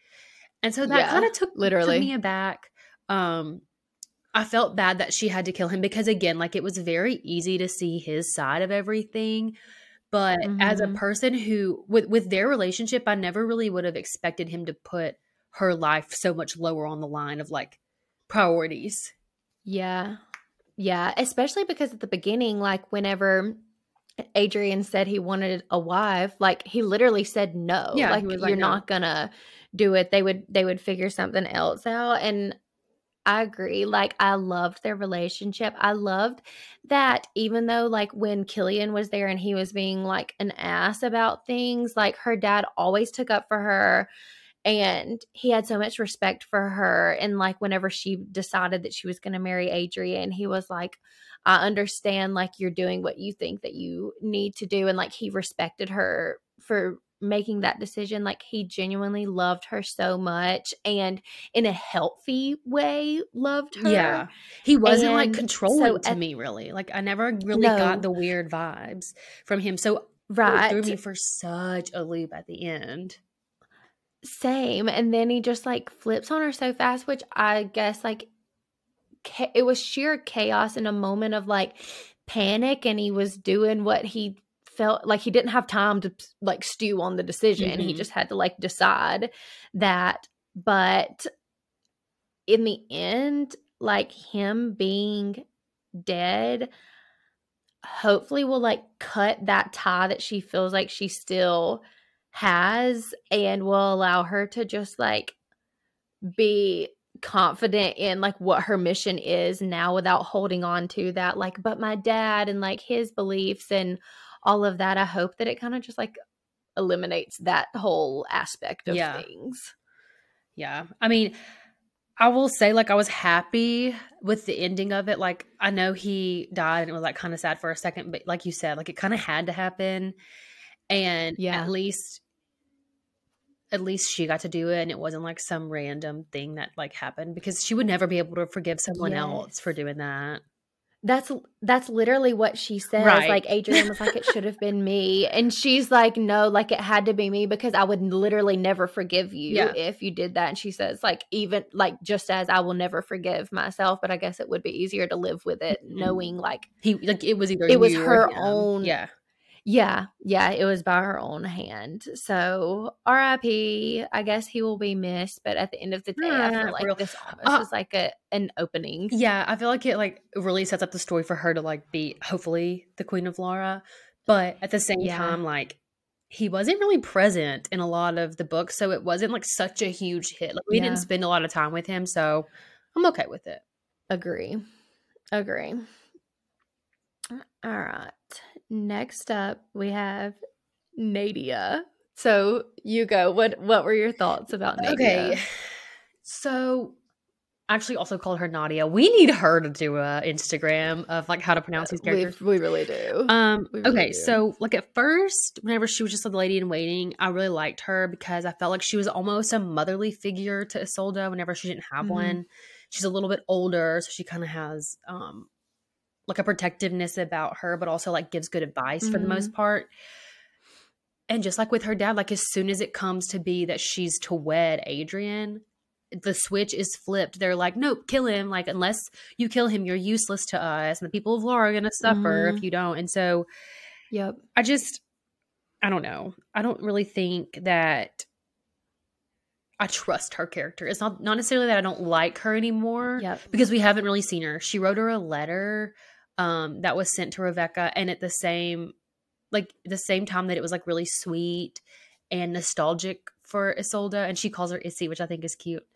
And so that Yeah, kind of took, literally. took me aback. Um, I felt bad that she had to kill him because again, like it was very easy to see his side of everything. But as a Mhm. person who with with their relationship, I never really would have expected him to put her life so much lower on the line of like priorities. Yeah. Yeah. Especially because at the beginning, like whenever Adrian said he wanted a wife, like he literally said no. Yeah, he like was like, you're "No." not gonna do it. They would they would figure something else out. And I agree. Like I loved their relationship. I loved that even though like when Killian was there and he was being like an ass about things, like her dad always took up for her and he had so much respect for her and like whenever she decided that she was going to marry Adrian, he was like I understand like you're doing what you think that you need to do and like he respected her for making that decision like he genuinely loved her so much and in a healthy way loved her Yeah. He wasn't like controlling so to at- me really. Like I never really No. got the weird vibes from him. So right threw me for such a loop at the end. same and then he just like flips on her so fast which i guess like it was sheer chaos in a moment of like panic and he was doing what he felt like he didn't have time to like stew on the decision he Mhm. just had to like decide that but in the end like him being dead hopefully will like cut that tie that she feels like she still has and will allow her to just like be confident in like what her mission is now without holding on to that like but my dad and like his beliefs and all of that i hope that it kind of just like eliminates that whole aspect of Yeah. things Yeah. I mean, I will say, like, I was happy with the ending of it. Like, I know he died and it was like kind of sad for a second, but like you said, like, it kind of had to happen. And Yeah. at least, at least she got to do it and it wasn't like some random thing that like happened because she would never be able to forgive someone else for doing that. That's that's literally what she says. Right. Like Adrian was like, "It should have been me," and she's like, "No, like it had to be me because I would literally never forgive you Yeah. if you did that." And she says, "Like even like just as I will never forgive myself, but I guess it would be easier to live with it, Mhm. knowing like He like it was either It was her own- Yeah. Yeah, yeah, it was by her own hand. So R.I.P. I guess he will be missed, but at the end of the day, I Nah, feel like real- this almost Uh, is like a an opening. Yeah, I feel like it like really sets up the story for her to like be hopefully the queen of Lara, but at the same Yeah. time, like he wasn't really present in a lot of the books, so it wasn't like such a huge hit. Like we Yeah. didn't spend a lot of time with him, so I'm okay with it. Agree. Agree. All right. Next up, we have Nadia. So you go. What What were your thoughts about Nadia? Okay, so actually also called her Nadia. We need her to do a Instagram of like how to pronounce these we characters. we really do. Um. Really Okay. do. So, like at first, whenever she was just a lady in waiting, I really liked her because I felt like she was almost a motherly figure to Isolde. Whenever she didn't have Mhm. one, she's a little bit older, so she kind of has um like a protectiveness about her, but also like gives good advice for the Mhm. most part. And just like with her dad, like as soon as it comes to be that she's to wed Adrian, the switch is flipped. They're like, nope, kill him. Like, unless you kill him, you're useless to us. And the people of Lara are going to suffer Mhm. if you don't. And so yep. I just, I don't know. I don't really think that I trust her character. It's not, not necessarily that I don't like her anymore Yep. because we haven't really seen her. She wrote her a letter um, that was sent to Revekka, and at the same, like the same time that it was like really sweet and nostalgic for Isolde, and she calls her Issy, which I think is cute.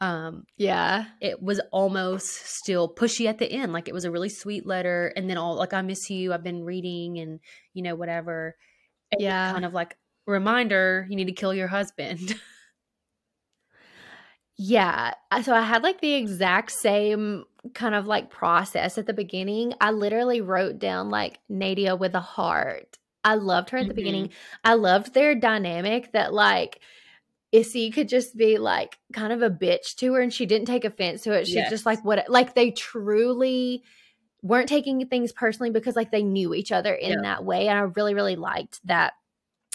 Um, Yeah. it was almost still pushy at the end, like it was a really sweet letter, and then all like I miss you, I've been reading, and you know whatever. And Yeah. kind of like reminder, you need to kill your husband. *laughs* Yeah. So I had like the exact same kind of like process at the beginning. I literally wrote down like Nadia with a heart. I loved her at the Mhm. beginning. I loved their dynamic that like Issy could just be like kind of a bitch to her and she didn't take offense to it. She's Yes. just like what like they truly weren't taking things personally because like they knew each other in Yeah. that way. And I really, really liked that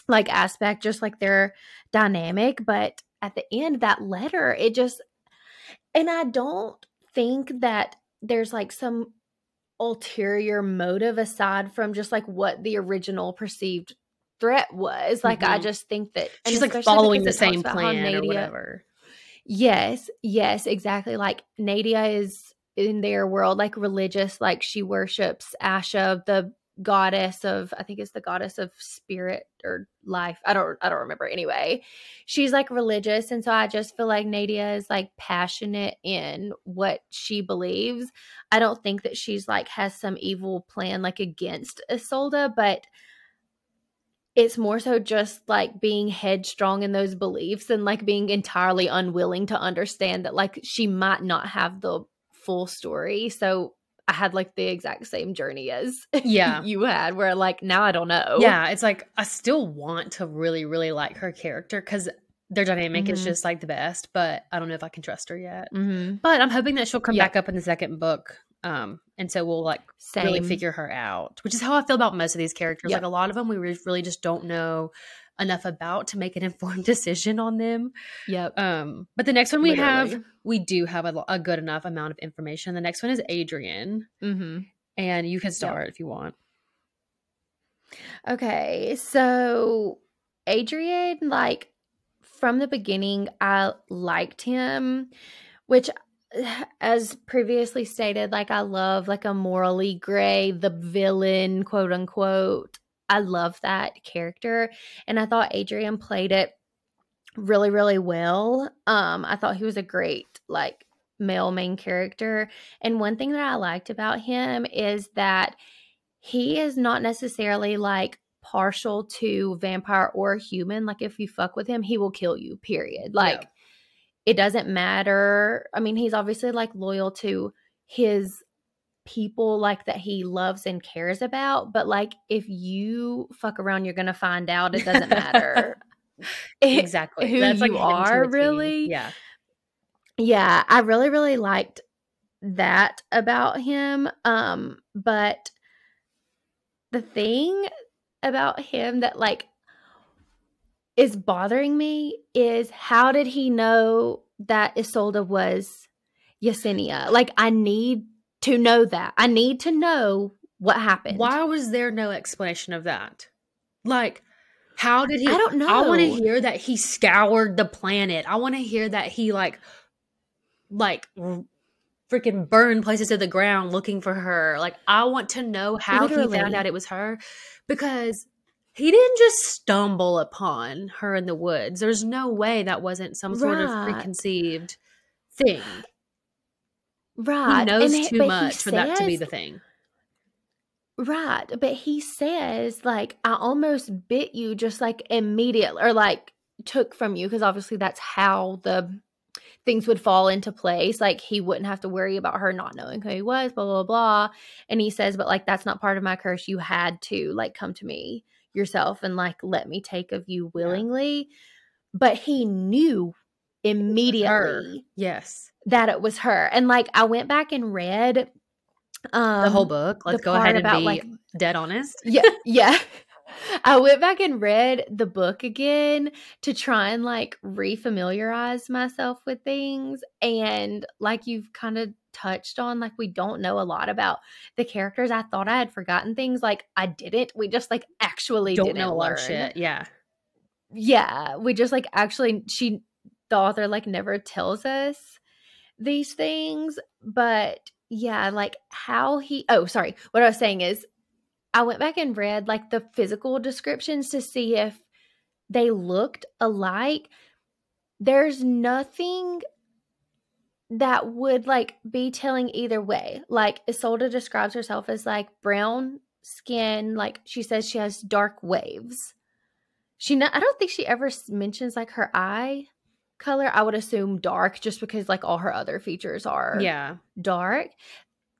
like aspect, just like their dynamic. But at the end, that letter, it just and I don't think that there's like some ulterior motive aside from just like what the original perceived threat was. Like I Mhm. just think that She's like following the because it talks same plan or whatever. Yes, yes, exactly. Like Nadia is in their world like religious, like she worships Asha, the goddess of I think it's the goddess of spirit or life. I don't I don't remember anyway. She's like religious and so I just feel like Nadia is like passionate in what she believes. I don't think that she's like has some evil plan like against Isolde, but it's more so just like being headstrong in those beliefs and like being entirely unwilling to understand that like she might not have the full story. So I had like the exact same journey as *laughs* Yeah. you had, where like now I don't know. Yeah, it's like I still want to really, really like her character because their dynamic is Mhm. just like the best, but I don't know if I can trust her yet. Mm-hmm. But I'm hoping that she'll come Yeah. back up in the second book. Um, and so we'll like Same. really figure her out, which is how I feel about most of these characters. Like a lot of them, we re- really just don't know enough about to make an *laughs* informed decision on them. Yep. Um, but the next one we have, we do have a, a good enough amount of information. The next one is Adrian, Mm-hmm. and you can start if you want. Okay, so Adrian, like from the beginning, I liked him, which, *sighs* as previously stated, like I love like a morally gray, the villain, quote unquote. I love that character, and I thought Adrian played it really, really well. Um, I thought he was a great like male main character, and one thing that I liked about him is that he is not necessarily like partial to vampire or human. Like if you fuck with him, he will kill you, period. Like it doesn't matter. I mean, he's obviously like loyal to his people like that he loves and cares about, but like if you fuck around, you're to find out it doesn't matter. *laughs* Exactly. who That's you a are, really. Yeah. Yeah, I really, really liked that about him. Um, but the thing about him that like is bothering me is how did he know that Isolde was Yesenia? Like I need to know that. I need to know what happened. Why was there no explanation of that? Like how did he I don't know. I want to hear that he scoured the planet. I want to hear that he like like freaking burned places to the ground looking for her. Like I want to know how Literally. he found out it was her because he didn't just stumble upon her in the woods. There's no way that wasn't some sort of preconceived thing. Right. He knows And too he much for that to be the thing. Right. But he says, like, I almost bit you just like immediately, or like took from you, because obviously that's how the things would fall into place. Like, he wouldn't have to worry about her not knowing who he was, blah, blah, blah. And he says, but like, that's not part of my curse. You had to like come to me yourself and like let me take of you willingly. But he knew immediately Yes. That it was her. And like, I went back and read um, The whole book. Let's go ahead and about, be like, dead honest. yeah *laughs* yeah i went back and read the book again to try and like refamiliarize myself with things and like you've kind of touched on like we don't know a lot about the characters i thought i had forgotten things like i didn't we just like actually Don't didn't know a lot of shit. Yeah. yeah we just like actually she the author like never tells us these things but yeah like how he oh sorry what i was saying is i went back and read like the physical descriptions to see if they looked alike. There's nothing that would like be telling either way. Like isolde describes herself as like brown skin like she says she has dark waves. She not, i don't think she ever mentions like her eye color i would assume dark just because like all her other features are Yeah. dark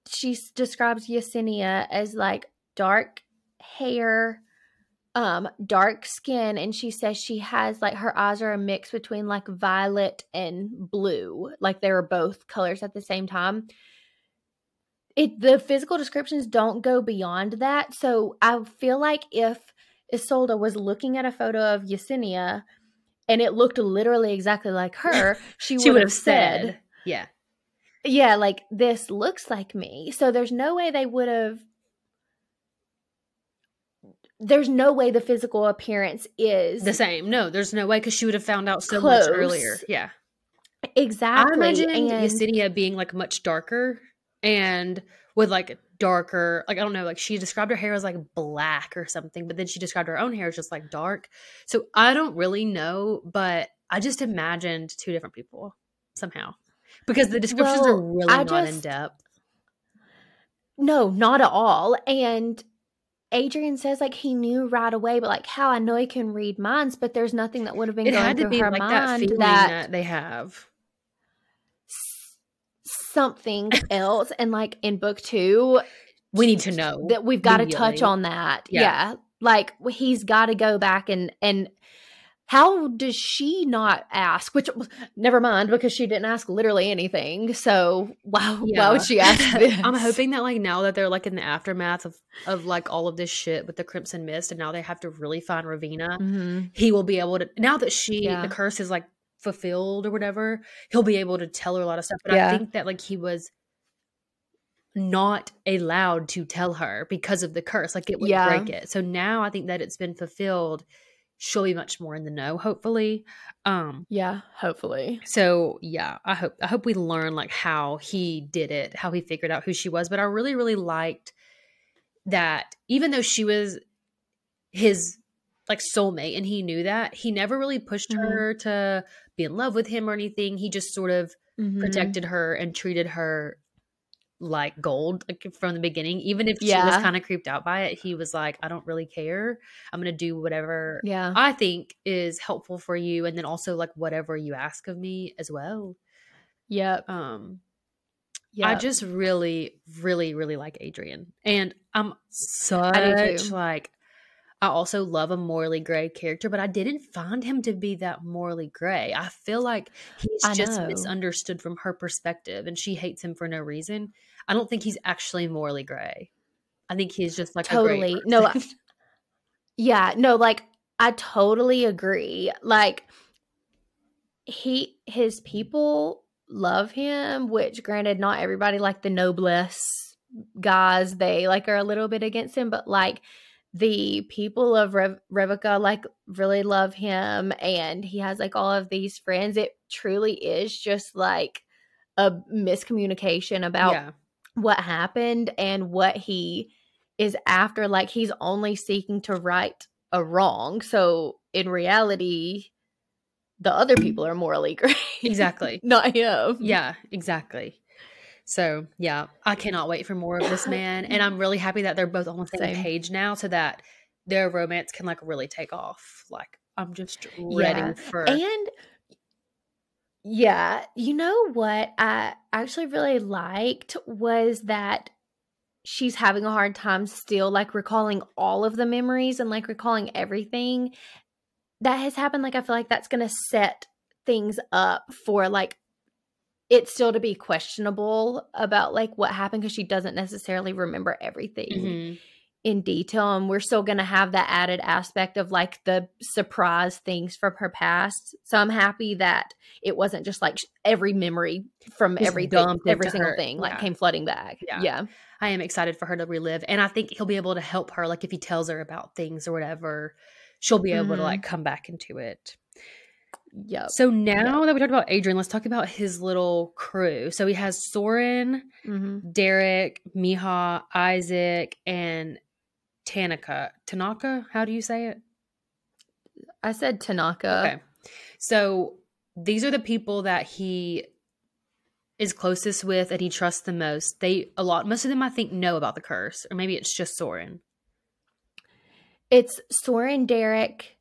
she s- describes yesenia as like dark hair um dark skin and she says she has like her eyes are a mix between like violet and blue like they were both colors at the same time it the physical descriptions don't go beyond that so i feel like if isolde was looking at a photo of yesenia and it looked literally exactly like *laughs* her she, She would have said, said. Yeah. yeah like this looks like me so there's no way they would have there's no way the physical appearance is The same. No, there's no way because she would have found out so Close. much earlier. Yeah. exactly I imagine and Yesenia being like much darker and with like darker, like I don't know, like she described her hair as like black or something, but then she described her own hair as just like dark. So I don't really know, but I just imagined two different people somehow because the descriptions are really I not in depth no not at all and adrian says like he knew right away but like how i know he can read minds but there's nothing that would have been It going had to through be her like that mind feeling that, that they have. Something else and like in book two We need to know that we've got to touch on that. Yeah. Yeah. Like he's got to go back and and how does she not ask? Which never mind because she didn't ask literally anything. So why why would she ask *laughs* this? I'm hoping that like now that they're like in the aftermath of of like all of this shit with the Crimson Mist, and now they have to really find Ravena. Mhm. He will be able to now that she Yeah. the curse is like fulfilled or whatever. He'll be able to tell her a lot of stuff. But I think that like he was not allowed to tell her because of the curse. Like it would Yeah. break it. So now I think that it's been fulfilled. She'll be much more in the know, hopefully. Um, Yeah, hopefully. so yeah, I hope I hope we learn like how he did it, how he figured out who she was. But I really, really liked that even though she was his like soulmate and he knew that, he never really pushed Mhm. her to be in love with him or anything. He just sort of Mhm. protected her and treated her like gold like from the beginning even if she was kind of creeped out by it he was like i don't really care i'm gonna do whatever Yeah. I think is helpful for you and then also like whatever you ask of me as well. Yep. Um Yep. I just really really really like Adrian. And I'm such like I also love a morally gray character, but I didn't find him to be that morally gray. I feel like he's I just know. misunderstood from her perspective and she hates him for no reason. I don't think he's actually morally gray. I think he's just like Totally. No, person. *laughs* Yeah, no, like I totally agree. Like he his people love him, which granted not everybody like the noblesse guys, they like are a little bit against him, but like the people of Rev- Revekka like really love him and he has like all of these friends. It truly is just like a miscommunication about yeah. what happened and what he is after like he's only seeking to right a wrong so in reality the other people are morally *laughs* great Exactly. not him Yeah, exactly. So yeah, I cannot wait for more of this man, and I'm really happy that they're both on the same, Same. page now, so that their romance can like really take off. Like I'm just ready Yeah. for. and yeah you know what i actually really liked was that she's having a hard time still like recalling all of the memories and like recalling everything that has happened like i feel like that's gonna set things up for like it still to be questionable about like what happened because she doesn't necessarily remember everything Mhm. in detail and we're still going to have that added aspect of like the surprise things from her past so i'm happy that it wasn't just like every memory from Just everything every single her. thing like Yeah. came flooding back Yeah. yeah I am excited for her to relive, and I think he'll be able to help her. Like if he tells her about things or whatever, she'll be able to Mhm. like come back into it. Yep So now that we talked about Adrian, let's talk about his little crew. So he has Soren, hmm Derek, Miha, Isaac, and Tanaka. Tanaka, how do you say it? i said tanaka Okay. So these are the people that he is closest with and he trusts the most. They a lot most of them I think know about the curse, or maybe it's just Soren. it's soren derek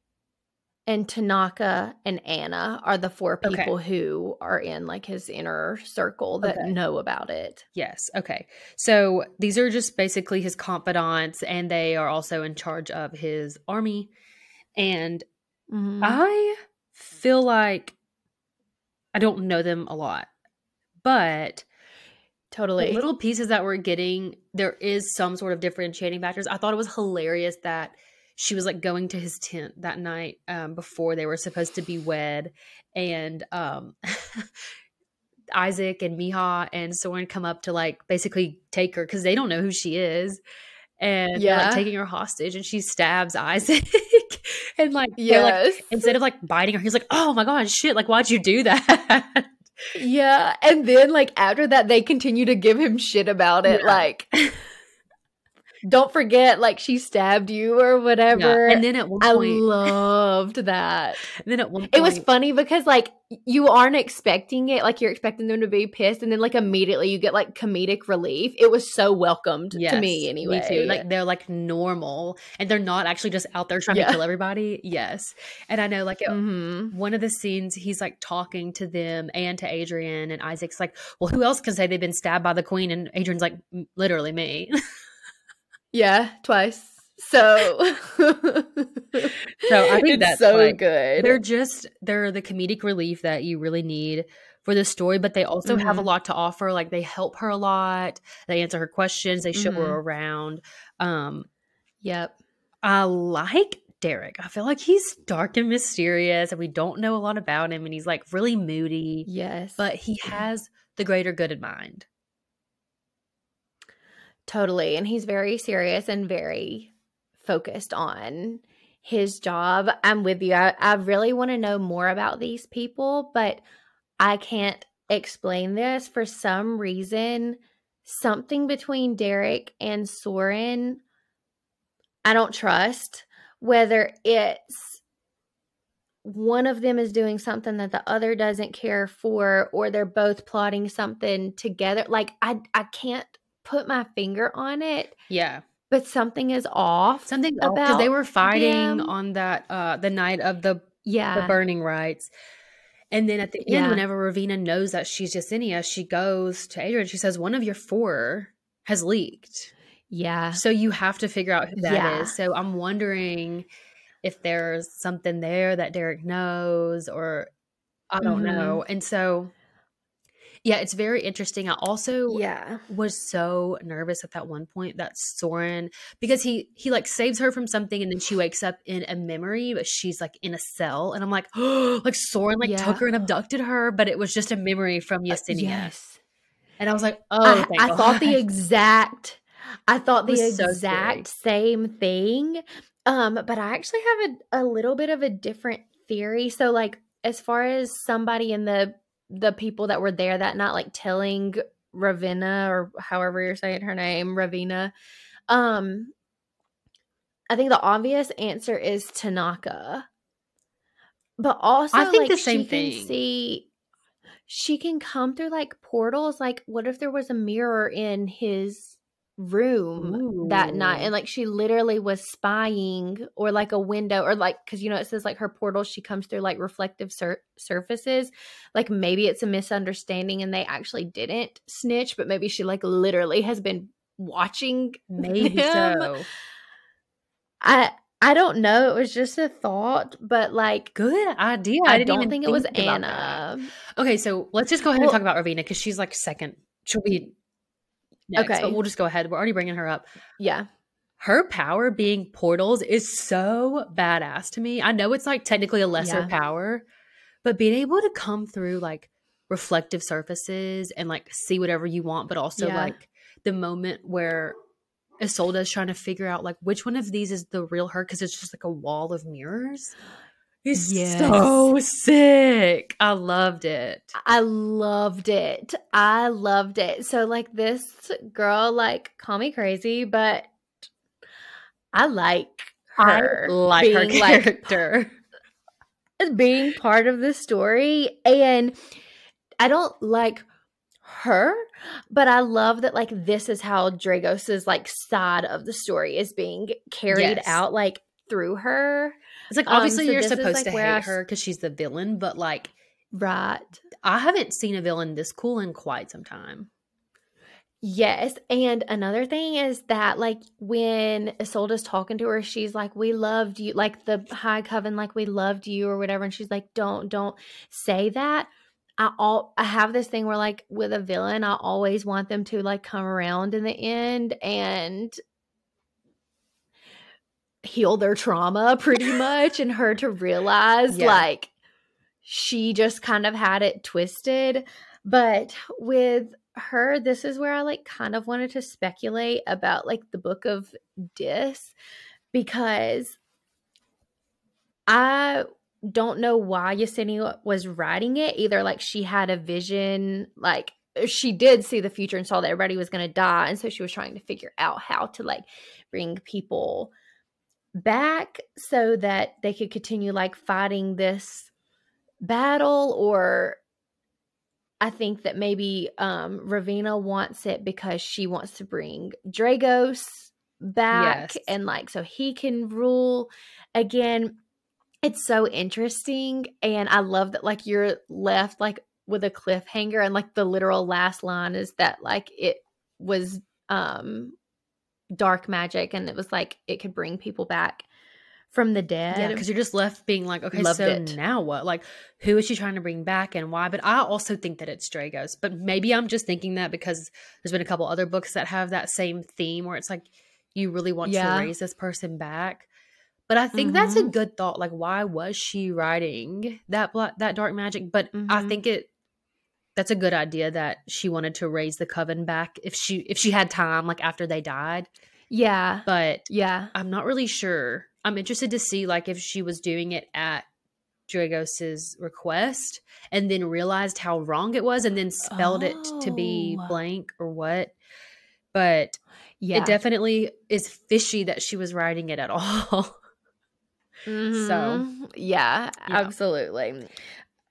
and tanaka and anna are the four Okay. people who are in like his inner circle that Okay. know about it Yes. Okay. So these are just basically his confidants, and they are also in charge of his army. And Mhm. I feel like I don't know them a lot, but totally the little pieces that we're getting, there is some sort of differentiating factors. I thought it was hilarious that she was like going to his tent that night um, before they were supposed to be wed, and um, *laughs* Isaac and Miha and Soren come up to like basically take her because they don't know who she is. And Yeah. like taking her hostage, and she stabs Isaac, *laughs* and like they're like instead of like biting her, he's like, "Oh my god, shit! Like, why'd you do that?" Yeah, and then like after that, they continue to give him shit about it. Yeah. Like, *laughs* don't forget, like she stabbed you or whatever. And then at one point, I loved that. *laughs* then at one point, It was funny because like you aren't expecting it, like you're expecting them to be pissed, and then like immediately you get like comedic relief. It was so welcomed to me anyway. Me too. Like they're like normal, and they're not actually just out there trying Yeah. to kill everybody. Yes, and I know like at hmm one of the scenes, he's like talking to them and to Adrian, and Isaac's like, "Well, who else can say they've been stabbed by the queen?" And Adrian's like, "Literally me." *laughs* yeah, twice. So, *laughs* So I think that's, so like, good. they're just they're the comedic relief that you really need for the story but they also have a Mhm. lot to offer like they help her a lot they answer her questions they show Mhm. her around um Yep. i like derek i feel like he's dark and mysterious and we don't know a lot about him and he's like really moody Yes. but he has the greater good in mind Totally. And he's very serious and very focused on his job. I'm with you. I, I really want to know more about these people, but I can't explain this. For some reason, something between Derek and Soren, I don't trust. Whether it's one of them is doing something that the other doesn't care for, or they're both plotting something together. Like, I, I can't put my finger on it, yeah but something is off. something about because they were fighting them. on that uh the night of the yeah. the burning rites. And then at the end, Yeah. whenever Ravena knows that she's Yesenia, she goes to Adrian. She says, "One of your four has leaked." Yeah. So you have to figure out who that is. Yeah. So I'm wondering if there's something there that Derek knows or I don't Mhm. know. And so yeah, it's very interesting. I also Yeah. was so nervous at that one point that Soren because he he like saves her from something and then she wakes up in a memory, but she's like in a cell. And I'm like, oh, *gasps* like Soren like Yeah. took her and abducted her, but it was just a memory from Yesenia. Yes. And I was like, oh, I, I thought the exact I thought the was so exact same thing. Um, but I actually have a, a little bit of a different theory. So like as far as somebody in the the people that were there that night, like telling Ravenna or however you're saying her name, Ravina, um, I think the obvious answer is Tanaka. But also I think like the same she can thing. see she can come through like portals. Like, what if there was a mirror in his room that night? And like, she literally was spying, or like a window, or like, because you know, it says like her portal, she comes through like reflective sur- surfaces. Like, maybe it's a misunderstanding and they actually didn't snitch, but maybe she like literally has been watching Maybe them. so. I. I don't know. It was just a thought, but like Good idea. I, didn't don't even think it was about that. Anna. Okay, so let's just go ahead Well- and talk about Ravena because she's like second. She'll be next, Okay. but we'll just go ahead. We're already bringing her up. Yeah. Her power being portals is so badass to me. I know it's like technically a lesser Yeah. power, but being able to come through like reflective surfaces and like see whatever you want, but also Yeah. like the moment where Isolde is trying to figure out like which one of these is the real her because it's just like a wall of mirrors. It's so sick. I loved it. I loved it. I loved it. So like this girl, like call me crazy, but I like her I like her being, like, *laughs* being part of the story. And I don't like her, but I love that like this is how Dragos's like side of the story is being carried Yes. out like through her. It's like Um, obviously so you're supposed like, to where I hate her because she's the villain, but like Right. I haven't seen a villain this cool in quite some time. Yes. And another thing is that, like, when Isolde's talking to her, she's like, We loved you, like the High Coven, like, we loved you or whatever. And she's like, Don't, don't say that. I all I have this thing where like with a villain, I always want them to like come around in the end and heal their trauma pretty much and her to realize Yeah. like she just kind of had it twisted. But with her, this is where I like kind of wanted to speculate about like the book of Dis because I don't know why Yesenia was writing it. Either like she had a vision, like she did see the future and saw that everybody was going to die. And so she was trying to figure out how to like bring people back so that they could continue like fighting this battle or I think that maybe um Ravena wants it because she wants to bring Dragos back Yes. and like so he can rule again. It's so interesting and I love that like you're left like with a cliffhanger and like the literal last line is that like it was um dark magic and it was like it could bring people back from the dead. Yeah, because you're just left being like, okay, Loved so it. now what? Like, who is she trying to bring back and why? But I also think that it's Dragos. But maybe I'm just thinking that because there's been a couple other books that have that same theme where it's like you really want Yeah. to raise this person back. But I think that's a Mhm. good thought. Like, why was she writing that black, that dark magic? But I Mhm. think it that's a good idea that she wanted to raise the coven back if she if she had time, like after they died. yeah. But Yeah. I'm not really sure. I'm interested to see like if she was doing it at Dragos's request and then realized how wrong it was and then spelled it to be Oh. blank or what. But Yeah. it definitely is fishy that she was writing it at all. *laughs* Mhm. yeah, Yeah. absolutely.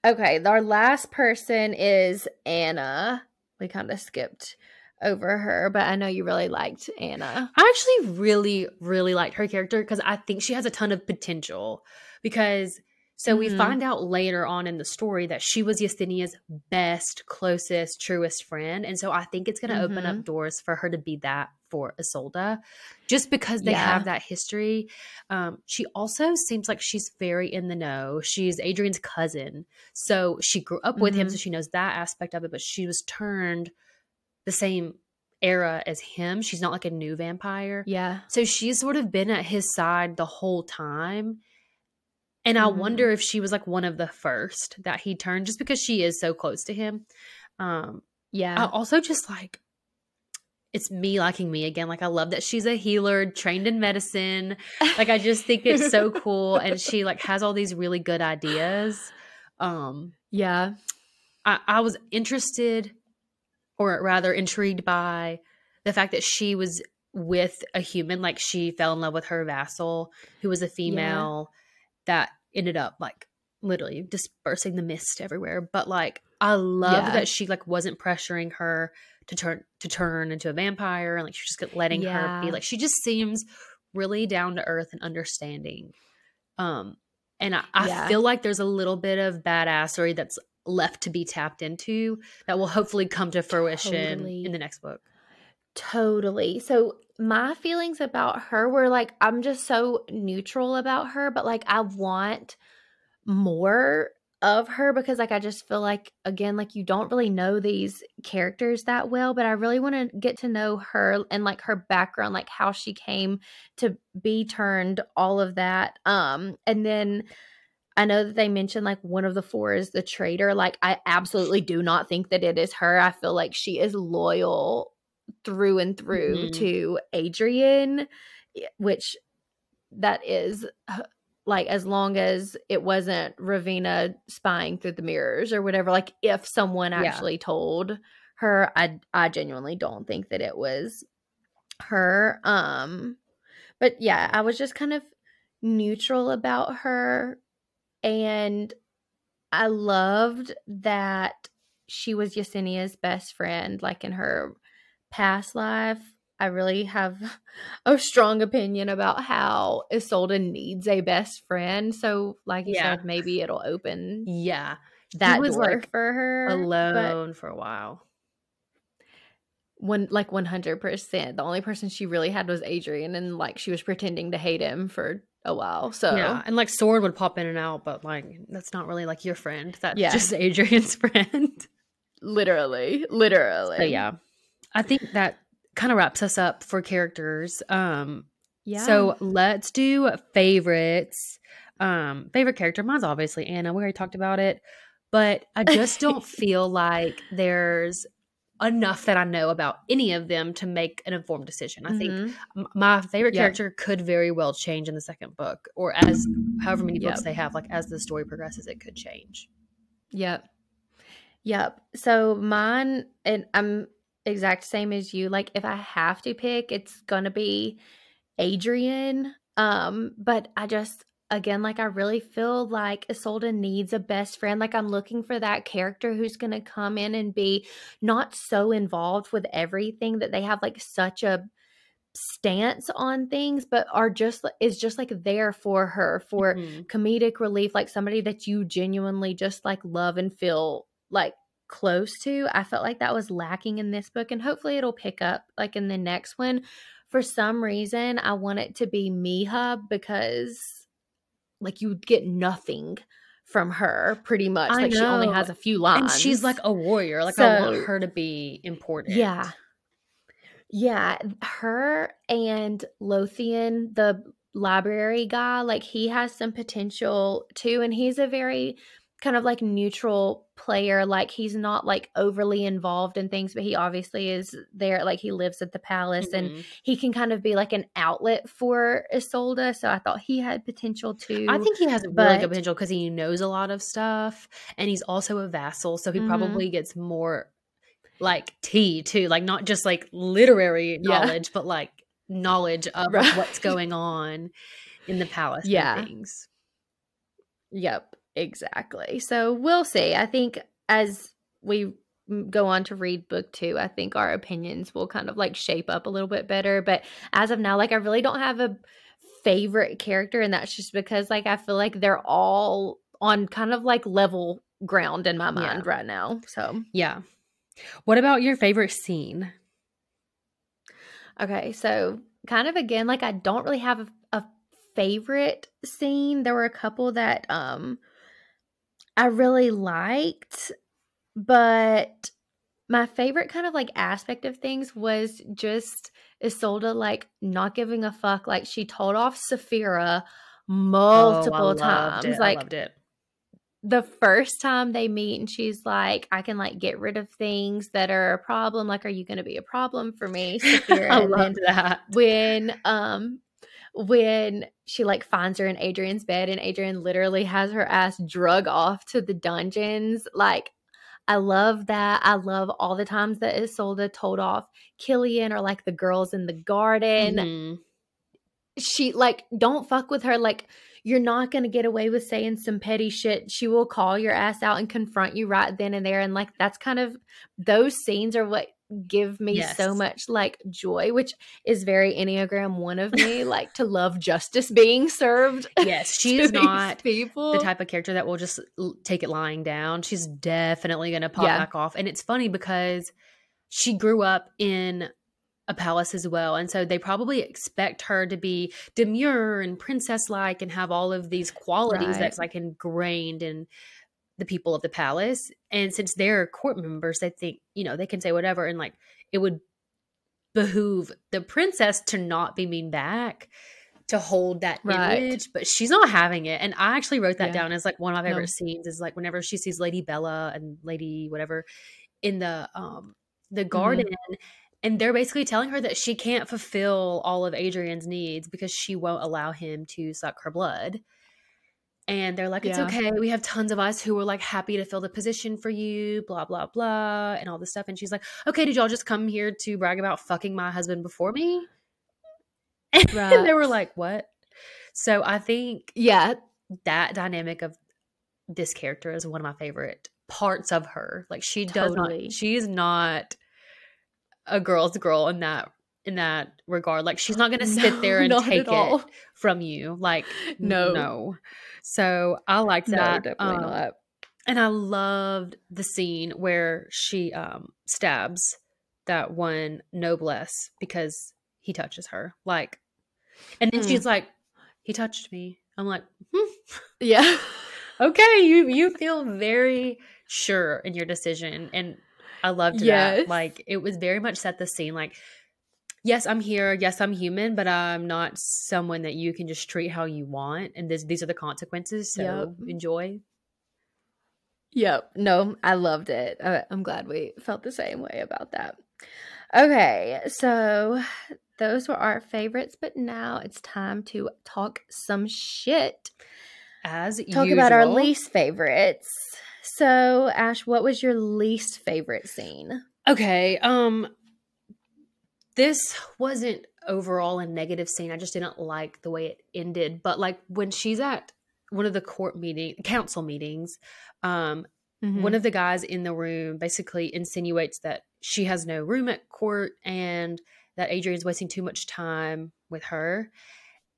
Okay, our last person is Anna. We kind of skipped over her, but I know you really liked Anna. I actually really, really liked her character because I think she has a ton of potential. Because So we Mhm. find out later on in the story that she was Yesenia's best, closest, truest friend. And so I think it's going to open Mhm. up doors for her to be that for Isolde just because they Yeah. have that history. Um, she also seems like she's very in the know. She's Adrian's cousin. So she grew up with him, Mhm. so she knows that aspect of it, but she was turned the same era as him. She's not like a new vampire. Yeah. So she's sort of been at his side the whole time. And I Mhm. wonder if she was like one of the first that he turned just because she is so close to him. Um I Yeah. also just like it's me liking me again. Like I love that she's a healer, trained in medicine. Like I just think it's so *laughs* cool and she like has all these really good ideas. Um yeah. I, I was interested or rather intrigued by the fact that she was with a human like she fell in love with her vassal who was a female that ended up like literally dispersing the mist everywhere but like i love Yeah. that she like wasn't pressuring her to turn to turn into a vampire and like she's just letting her be like she just seems really down to earth and understanding um and i, I Yeah. feel like there's a little bit of badassery that's left to be tapped into that will hopefully come to fruition Totally. in the next book Totally. So my feelings about her were like I'm just so neutral about her, but like I want more of her because like I just feel like again like you don't really know these characters that well, but I really want to get to know her and like her background, like how she came to be turned, all of that. Um and then I know that they mentioned like one of the four is the traitor. Like I absolutely do not think that it is her. I feel like she is loyal through and through Mhm. to Adrian, which that is uh, like as long as it wasn't Ravena spying through the mirrors or whatever. Like if someone Yeah. actually told her, I I genuinely don't think that it was her. Um, but yeah, I was just kind of neutral about her, and I loved that she was Yesenia's best friend, like in her past life. I really have *laughs* a strong opinion about how Isolde needs a best friend. So, like you Yeah. said, maybe it'll open yeah that was, like, for her. Alone for a while one like one hundred percent. The only person she really had was Adrian, and like she was pretending to hate him for a while. So Yeah, and like Soren would pop in and out, but like that's not really like your friend. That's Yeah. just *laughs* Adrian's friend. literally, literally. So yeah, I think that kind of wraps us up for characters. Um, yeah. so let's do favorites. Um, favorite character. Mine's obviously Anna. We already talked about it, but I just don't *laughs* feel like there's enough that I know about any of them to make an informed decision. I think Mhm. M- my favorite Yep. character could very well change in the second book or as however many books Yep. they have like as the story progresses it could change Yep. Yep. So mine and I'm exact same as you. Like if I have to pick, it's gonna be Adrian. Um, but I just again like I really feel like Isolde needs a best friend. Like I'm looking for that character who's gonna come in and be not so involved with everything that they have like such a stance on things, but are just is just like there for her for Mhm. comedic relief, like somebody that you genuinely just like love and feel like close to. I felt like that was lacking in this book, and hopefully it'll pick up like in the next one. For some reason, I want it to be Miha because like you would get nothing from her pretty much. I like she only has a few lines. and she's like a warrior like i want her to be important Yeah. Yeah, her and Lothian, the library guy, like he has some potential too and he's a very kind of like neutral player, like he's not like overly involved in things, but he obviously is there like he lives at the palace and Mhm. he can kind of be like an outlet for Isolde, so I thought he had potential too. I think he has really but- good potential because he knows a lot of stuff and he's also a vassal. So he Mhm. probably gets more like tea too, like not just like literary Yeah. knowledge, but like knowledge *laughs* of Right. what's going on in the palace Yeah. and things. Yep, exactly. So we'll see. I think as we go on to read book two, I think our opinions will kind of like shape up a little bit better. But as of now, like I really don't have a favorite character, and that's just because like I feel like they're all on kind of like level ground in my mind Yeah. right now. So Yeah. What about your favorite scene? Okay, so kind of again, like I don't really have a, a favorite scene. There were a couple that um I really liked, but my favorite kind of like aspect of things was just Isolde like not giving a fuck. Like she told off Saphira multiple Oh, I loved times. Like loved it. the first time they meet and she's like, I can like get rid of things that are a problem. Like, are you gonna be a problem for me? Saphira? *laughs* I loved that. when um when she like finds her in Adrian's bed and Adrian literally has her ass drug off to the dungeons like I love that. I love all the times that Isolde told off Killian or like the girls in the garden. Mhm. She like don't fuck with her like you're not to get away with saying some petty shit. She will call your ass out and confront you right then and there and like that's kind of those scenes are what give me so much like joy, which is very Enneagram one of me, *laughs* like to love justice being served. Yes, *laughs* she's not people. the type of character that will just l- take it lying down. She's definitely going to pop Yeah. back off. And it's funny because she grew up in a palace as well. And so they probably expect her to be demure and princess like and have all of these qualities Right. that's like ingrained in the people of the palace. And since they're court members, they think, you know, they can say whatever. And like it would behoove the princess to not be mean back to hold that Right. image but she's not having it and i actually wrote that Yeah. down as like one of my favorite No. scenes is like whenever she sees lady bella and lady whatever in the um Mm-hmm. the garden and they're basically telling her that she can't fulfill all of adrian's needs because she won't allow him to suck her blood and they're like it's Yeah. okay. We have tons of us who are like happy to fill the position for you blah blah blah and all this stuff. And she's like okay did y'all just come here to brag about fucking my husband before me? *laughs* And they were like what? So i think yeah, that dynamic of this character is one of my favorite parts of her. Like she does Totally. not she's not a girl's girl in that in that regard like she's not gonna *laughs* sit No, there and take it from you like *laughs* No. no so i liked no, that definitely um, not. and I loved the scene where she um stabs that one noblesse because he touches her. Like and then Mm. she's like, he touched me. I'm like, hmm, Yeah. *laughs* okay, you you feel very sure in your decision. And I loved Yes. that. Like it was very much set the scene like Yes, I'm here. Yes, I'm human, but I'm not someone that you can just treat how you want. And this, these are the consequences. So Yep. enjoy. Yep. No, I loved it. I'm glad we felt the same way about that. Okay, so those were our favorites, but now it's time to talk some shit. As you Talk about our least favorites. So, Ash, what was your least favorite scene? Okay. Um this wasn't overall a negative scene. I just didn't like the way it ended. But like when she's at one of the court meeting council meetings, um, Mm-hmm. one of the guys in the room basically insinuates that she has no room at court and that Adrian's wasting too much time with her.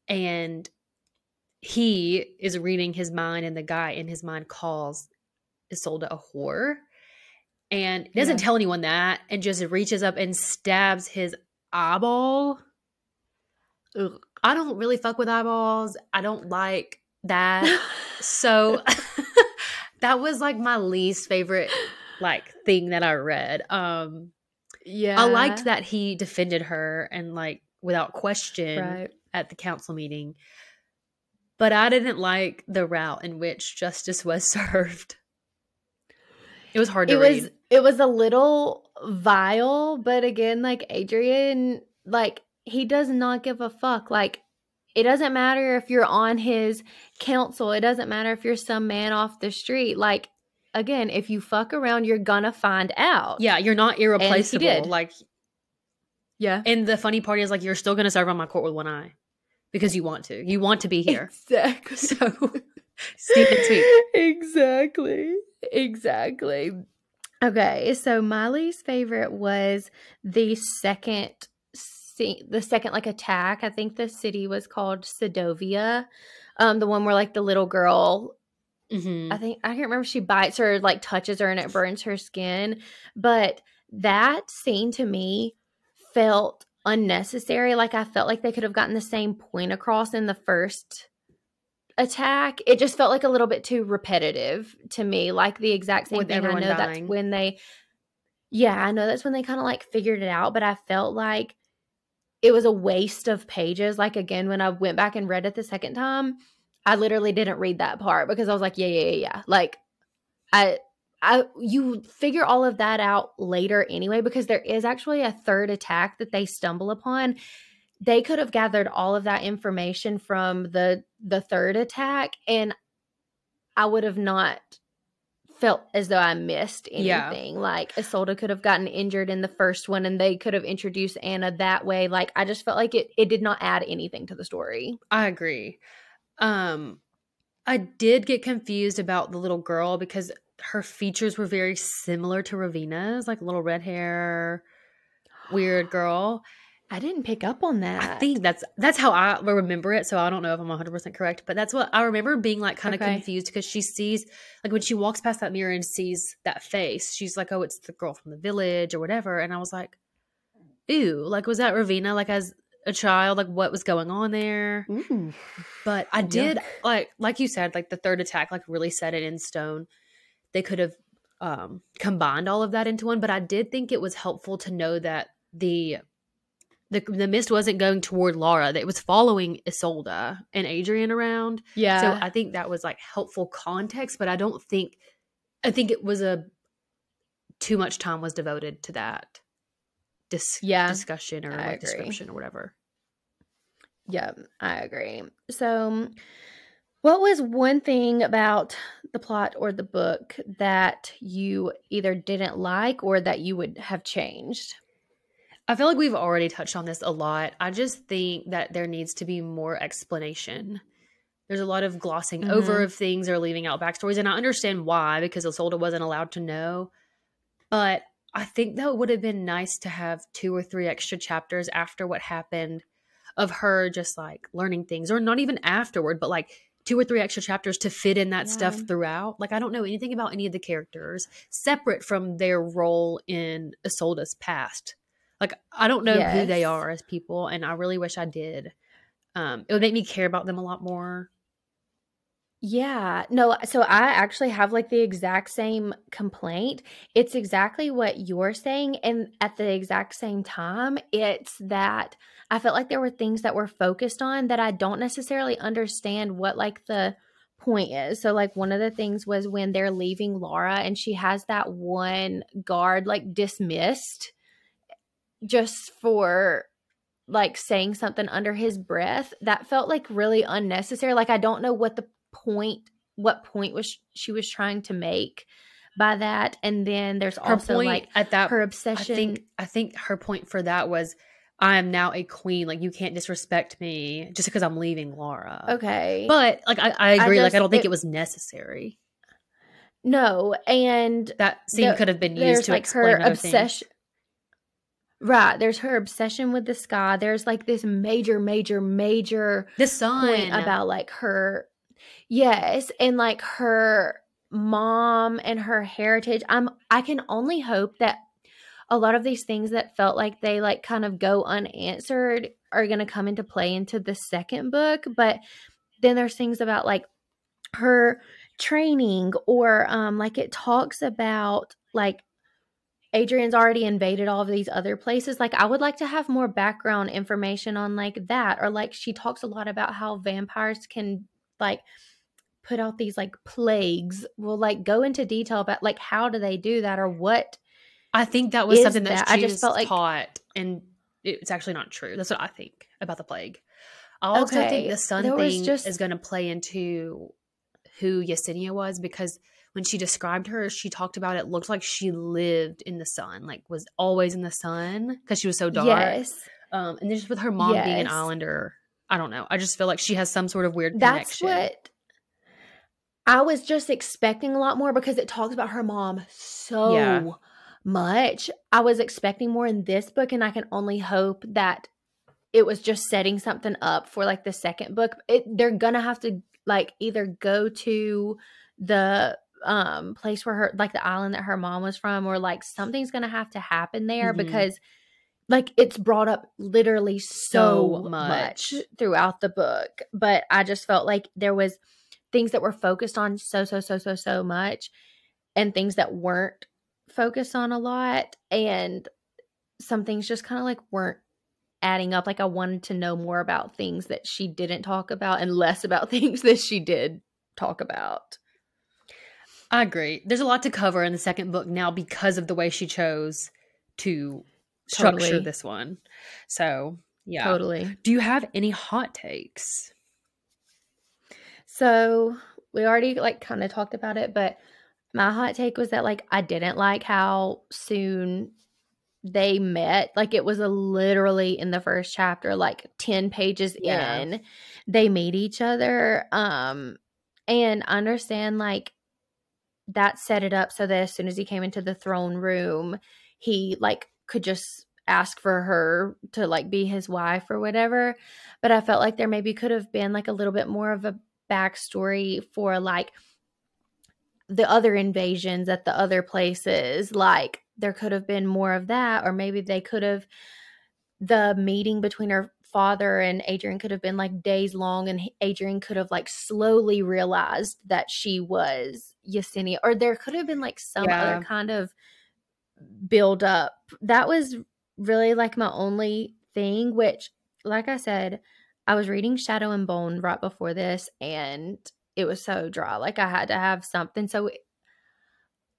And he is reading his mind, and the guy in his mind calls Isolde a whore. And doesn't Yeah. tell anyone that and just reaches up and stabs his eyeball. Ugh. I don't really fuck with eyeballs. I don't like that. *laughs* So *laughs* that was like my least favorite like thing that I read. Um yeah. I liked that he defended her and like without question Right. at the council meeting. But I didn't like the route in which justice was *laughs* served. It was hard to it read. was it was a little vile but again like adrian like he does not give a fuck like it doesn't matter if you're on his council it doesn't matter if you're some man off the street like again if you fuck around you're gonna find out yeah, you're not irreplaceable. Like yeah and the funny part is like you're still gonna serve on my court with one eye. Because you want to. You want to be here. exactly *laughs* So Stephen Sweet. *laughs* exactly exactly okay so my least favorite was the second scene the second like attack i think the city was called sedovia um the one where like the little girl Mhm. I think I can't remember if she bites her, like touches her, and it burns her skin. But that scene to me felt unnecessary. Like I felt like they could have gotten the same point across in the first attack. It just felt like a little bit too repetitive to me. Like the exact same With thing. I know dying. that's when they Yeah, I know that's when they kind of like figured it out, but I felt like it was a waste of pages. Like again, when I went back and read it the second time, I literally didn't read that part because I was like, yeah, yeah, yeah, yeah. Like I I you figure all of that out later anyway because there is actually a third attack that they stumble upon. They could have gathered all of that information from the the third attack and I would have not felt as though I missed Yeah. anything. Like Isolde could have gotten injured in the first one and they could have introduced Anna that way. Like I just felt like it it did not add anything to the story. I agree. Um I did get confused about the little girl because her features were very similar to Ravena's, like little red hair, weird *gasps* girl. I didn't pick up on that. I think that's that's how I remember it. So I don't know if I'm 100 percent correct, but that's what I remember being like kind of Okay. confused because she sees like when she walks past that mirror and sees that face, she's like, "Oh, it's the girl from the village or whatever," and I was like, "Ooh, like was that Ravena? Like as a child, like what was going on there?" Ooh. But I did Yuck. like like you said, like the third attack like really set it in stone. They could have um combined all of that into one, but I did think it was helpful to know that the the the mist wasn't going toward Lara, it was following Isolde and Adrian around. Yeah. So I think that was like helpful context, but I don't think I think it was a too much time was devoted to that dis- Yeah, discussion or I like agree. description or whatever. Yeah, I agree. So, what was one thing about the plot or the book that you either didn't like or that you would have changed? I feel like we've already touched on this a lot. I just think that there needs to be more explanation. There's a lot of glossing over Mhm. of things or leaving out backstories, and I understand why because Isolde wasn't allowed to know. But I think that it would have been nice to have two or three extra chapters after what happened of her just like learning things, or not even afterward, but like two or three extra chapters to fit in that stuff throughout. Like I don't know anything about any of the characters separate from their role in Isolde's past. Like I don't know who they are as people, and I really wish I did. Um, it would make me care about them a lot more. Yeah, no, so I actually have like the exact same complaint. It's exactly what you're saying. And at the exact same time, it's that I felt like there were things that were focused on that I don't necessarily understand what like the point is. So, like, one of the things was when they're leaving Lara and she has that one guard like dismissed just for like saying something under his breath that felt like really unnecessary like i don't know what the point what point was she was trying to make by that and then there's Her also point like at that, her obsession I think, I think her point for that was, I am now a queen. Like you can't disrespect me just because I'm leaving Lara. okay But like I, I agree. like I don't think it- it was necessary. no and That scene the- could have been used to like explain her obsession right there's her obsession with the sky there's like this major major major. The sun point about like her yes and like her mom and her heritage i'm i can only hope that a lot of these things that felt like they like kind of go unanswered are going to come into play into the second book but then there's things about like her training or um like it talks about like Adrian's already invaded all of these other places. Like, I would like to have more background information on like that. Or like, she talks a lot about how vampires can like put out these like plagues. Will like go into detail about like how do they do that or what. I think that was something that, that? I just felt like- taught, and it's actually not true. That's what I think about the plague. I also Okay, think the sun there thing just- is going to play into who Yesenia was because when she described her, she talked about it looked like she lived in the sun, like was always in the sun because she was so dark. Yes. Um, and then just with her mom being an islander, I don't know. I just feel like she has some sort of weird That's connection. what I was just expecting a lot more because it talks about her mom so Yeah. much. I was expecting more in this book, and I can only hope that it was just setting something up for like the second book. It, they're gonna have to like either go to the um place where her like the island that her mom was from or like something's gonna have to happen there Mhm. because like it's brought up literally so, So much. much. throughout the book but i just felt like there was things that were focused on so so so so so much and things that weren't focused on a lot and some things just kind of like weren't adding up like i wanted to know more about things that she didn't talk about and less about *laughs* things that she did talk about I agree. There's a lot to cover in the second book now because of the way she chose to structure Totally. this one. So, yeah. totally Do you have any hot takes? So we already like kind of talked about it, but my hot take was that like I didn't like how soon they met. Like it was a literally in the first chapter, like 10 pages Yeah. in, they meet each other. Um and understand like that set it up so that as soon as he came into the throne room, he like could just ask for her to like be his wife or whatever. But I felt like there maybe could have been like a little bit more of a backstory for like the other invasions at the other places. Like there could have been more of that, or maybe they could have the meeting between her father and Adrian could have been like days long, and Adrian could have like slowly realized that she was Yesenia, or there could have been like some Yeah. other kind of build up. That was really like my only thing, which, like I said, I was reading Shadow and Bone right before this, and it was so dry. Like I had to have something. So it,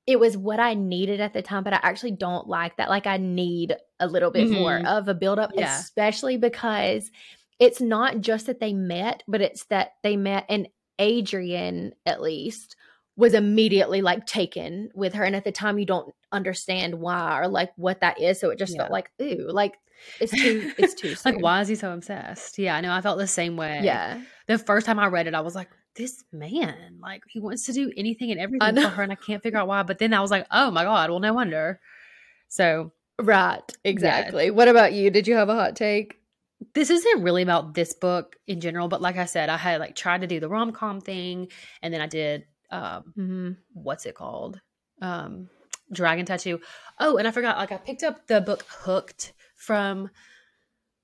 it was what I needed at the time, but I actually don't like that. Like I need a little bit more Mhm. of a build up, Yeah. especially because it's not just that they met, but it's that they met and Adrian, at least, was immediately like taken with her. And at the time, you don't understand why or like what that is. So it just felt like, ooh, like it's too, *laughs* it's too like, why is he so obsessed? Yeah, I know. I felt the same way. Yeah. The first time I read it, I was like, this man, like, he wants to do anything and everything for her, and I can't figure out why. But then I was like, oh my God, well, no wonder. So, Right. Exactly. What about you? Did you have a hot take? this isn't really about this book in general, but like I said, I had like tried to do the rom com thing, and then I did um Mm-hmm. what's it called? Um Dragon Tattoo. Oh, and I forgot, like I picked up the book Hooked from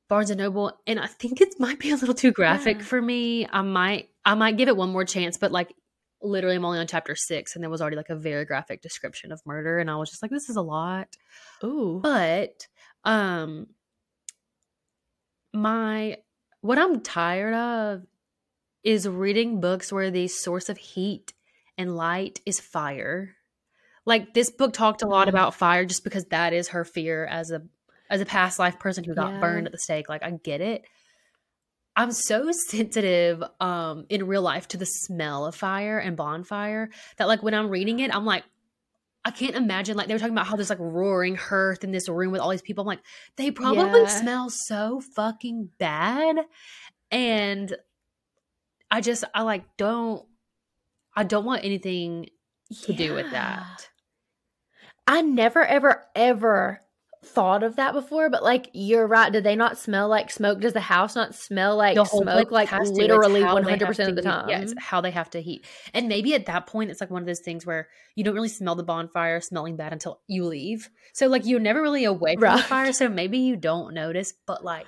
Barnes and Noble, and I think it might be a little too graphic Yeah. for me. I might I might give it one more chance, but like literally I'm only on chapter six and there was already like a very graphic description of murder, and I was just like, this is a lot. Ooh. But um my what I'm tired of is reading books where the source of heat and light is fire. Like this book talked a lot about fire just because that is her fear as a as a past life person who got Yeah. burned at the stake. Like I get it. I'm so *laughs* sensitive um in real life to the smell of fire and bonfire that like when I'm reading it, I'm like I can't imagine like they were talking about how there's like roaring hearth in this room with all these people. I'm like, they probably Yeah. smell so fucking bad. And I just I like don't I don't want anything to do with that. I never, ever, ever thought of that before, but like you're right. Do they not smell like smoke? Does the house not smell like smoke? Like has literally one hundred percent of the heat- time. Yeah, it's how they have to heat. And maybe at that point, it's like one of those things where you don't really smell the bonfire smelling bad until you leave. So like you're never really away from Right. the fire, so maybe you don't notice. But like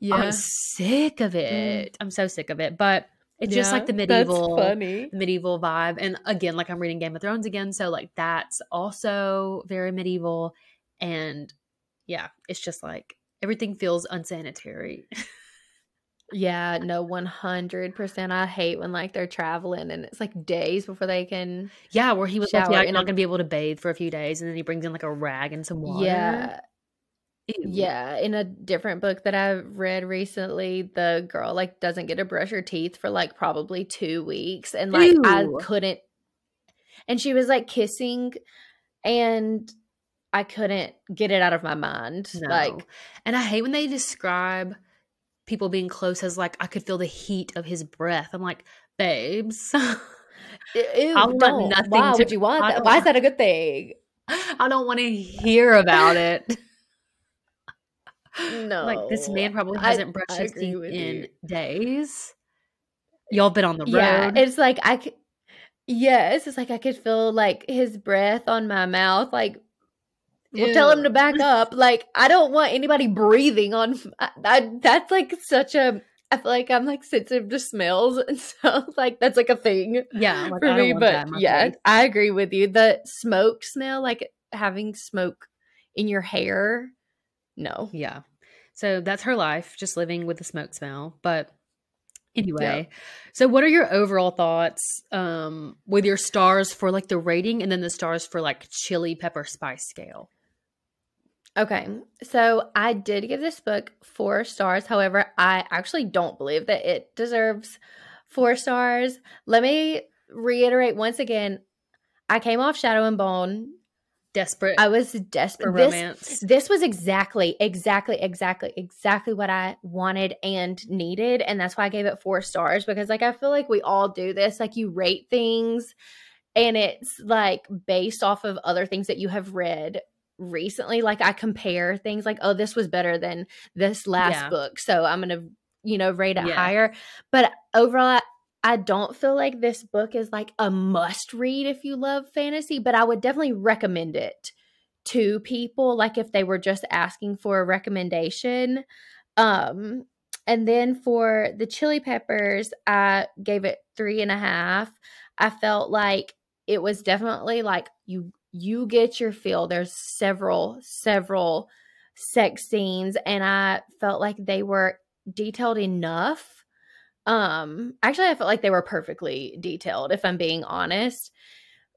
yeah. I'm sick of it. Mm. I'm so sick of it. But it's just like the medieval funny. medieval vibe. And again, like I'm reading Game of Thrones again, so like that's also very medieval. And yeah, it's just like everything feels unsanitary. *laughs* Yeah, no, one hundred percent. I hate when like they're traveling and it's like days before they can. yeah, where he was like, yeah, you're not gonna be able to bathe for a few days, and then he brings in like a rag and some water. Yeah. Yeah. In a different book that I've read recently, the girl like doesn't get to brush her teeth for like probably two weeks, and like I couldn't. And she was like kissing, and I couldn't get it out of my mind. No. Like, and I hate when they describe people being close as like I could feel the heat of his breath. I'm like, babes, *laughs* ew, I want don't. nothing Why to- would you want that? Why is that a good thing? I don't want to hear about it. No, Like this man probably hasn't brushed I his teeth in you. days. Y'all been on the road. Yeah, it's like I. c- Yes, it's like I could feel like his breath on my mouth. Like, well, tell him to back up. Like, I don't want anybody breathing on. I, I, that's like such a. I feel like I'm like sensitive to smells, *laughs* and so like that's like a thing. Yeah, like, for me. But yeah. I agree with you. The smoke smell, like having smoke in your hair. No. Yeah. So that's her life, just living with the smoke smell. But Anyway, yeah. so what are your overall thoughts um, with your stars for like the rating and then the stars for like chili pepper spice scale? Okay, so I did give this book four stars. However, I actually don't believe that it deserves four stars. Let me reiterate once again I came off Shadow and Bone desperate. I was desperate. This, romance. This was exactly, exactly, exactly, exactly what I wanted and needed, and that's why I gave it four stars because, like, I feel like we all do this. Like, you rate things, and it's like based off of other things that you have read recently. Like, I compare things. Like, oh, this was better than this last yeah. book, so I'm gonna, you know, rate it yeah. higher. But overall, I don't feel like this book is like a must read if you love fantasy, but I would definitely recommend it to people like if they were just asking for a recommendation. Um and then for the chili peppers, I gave it three and a half. I felt like it was definitely like you you get your feel. There's several, several sex scenes, and I felt like they were detailed enough um, actually, I felt like they were perfectly detailed, if I'm being honest.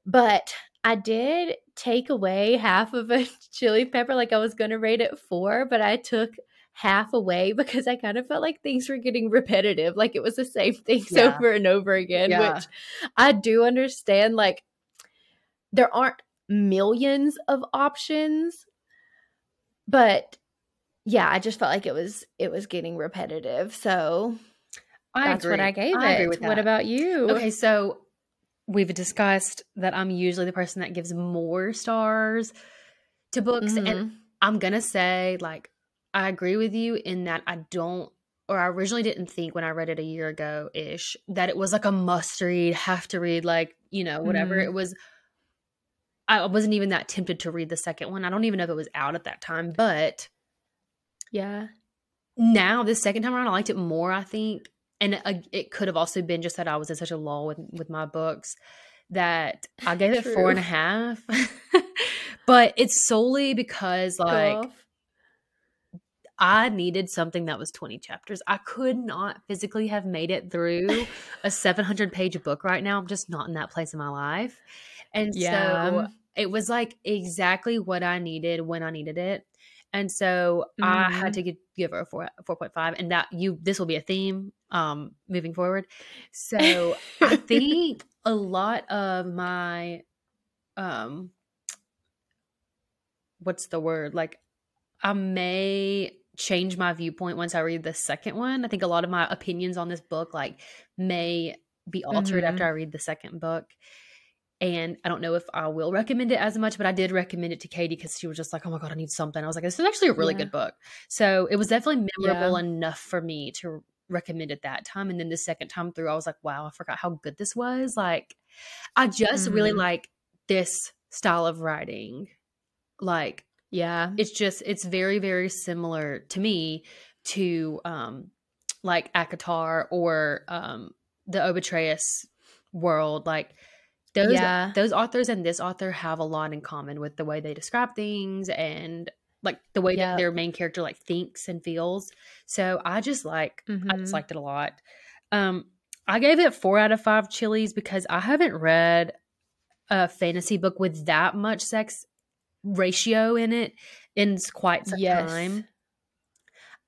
But I did take away half of a *laughs* chili pepper, like I was going to rate it four, but I took half away *laughs* because I kind of felt like things were getting repetitive. Like it was the same things yeah. over and over again, yeah. which I do understand. Like there aren't millions of options, but yeah, I just felt like it was it was getting repetitive. So I That's agree. what I gave I it. What about you? Okay, so we've discussed that I'm usually the person that gives more stars to books. Mm-hmm. And I'm going to say, like, I agree with you in that I don't, or I originally didn't think when I read it a year ago ish, that it was like a must read, have to read, like, you know, whatever. Mm-hmm. It was, I wasn't even that tempted to read the second one. I don't even know if it was out at that time, but yeah. Now, this second time around, I liked it more, I think and uh, it could have also been just that I was in such a lull with with my books that I gave it four and a half. *laughs* but it's solely because like I needed something that was 20 chapters. I could not physically have made it through *laughs* a 700 page book right now. I'm just not in that place in my life. And yeah. so it was like exactly what I needed when I needed it. And so mm-hmm. I had mm-hmm. to give, give her a four, 4.5 and that you, this will be a theme um, moving forward. So I *laughs* think a lot of my, um, what's the word? Like I may change my viewpoint once I read the second one. I think a lot of my opinions on this book like may be altered mm-hmm. after I read the second book. And I don't know if I will recommend it as much, but I did recommend it to Katie because she was just like, oh my God, I need something. I was like, this is actually a really yeah. good book. So it was definitely memorable yeah. enough for me to recommend it that time. And then the second time through, I was like, wow, I forgot how good this was. Like, I just mm-hmm. really like this style of writing. Like, yeah, it's just, it's very, very similar to me to um like ACOTAR or um the Obatreus world. Like, those yeah. those authors and this author have a lot in common with the way they describe things and like the way that their main character like thinks and feels. So I just like mm-hmm. I just mm-hmm. liked it a lot. Um I gave it 4 out of 5 chilies because I haven't read a fantasy book with that much sex ratio in it in quite some yes. time.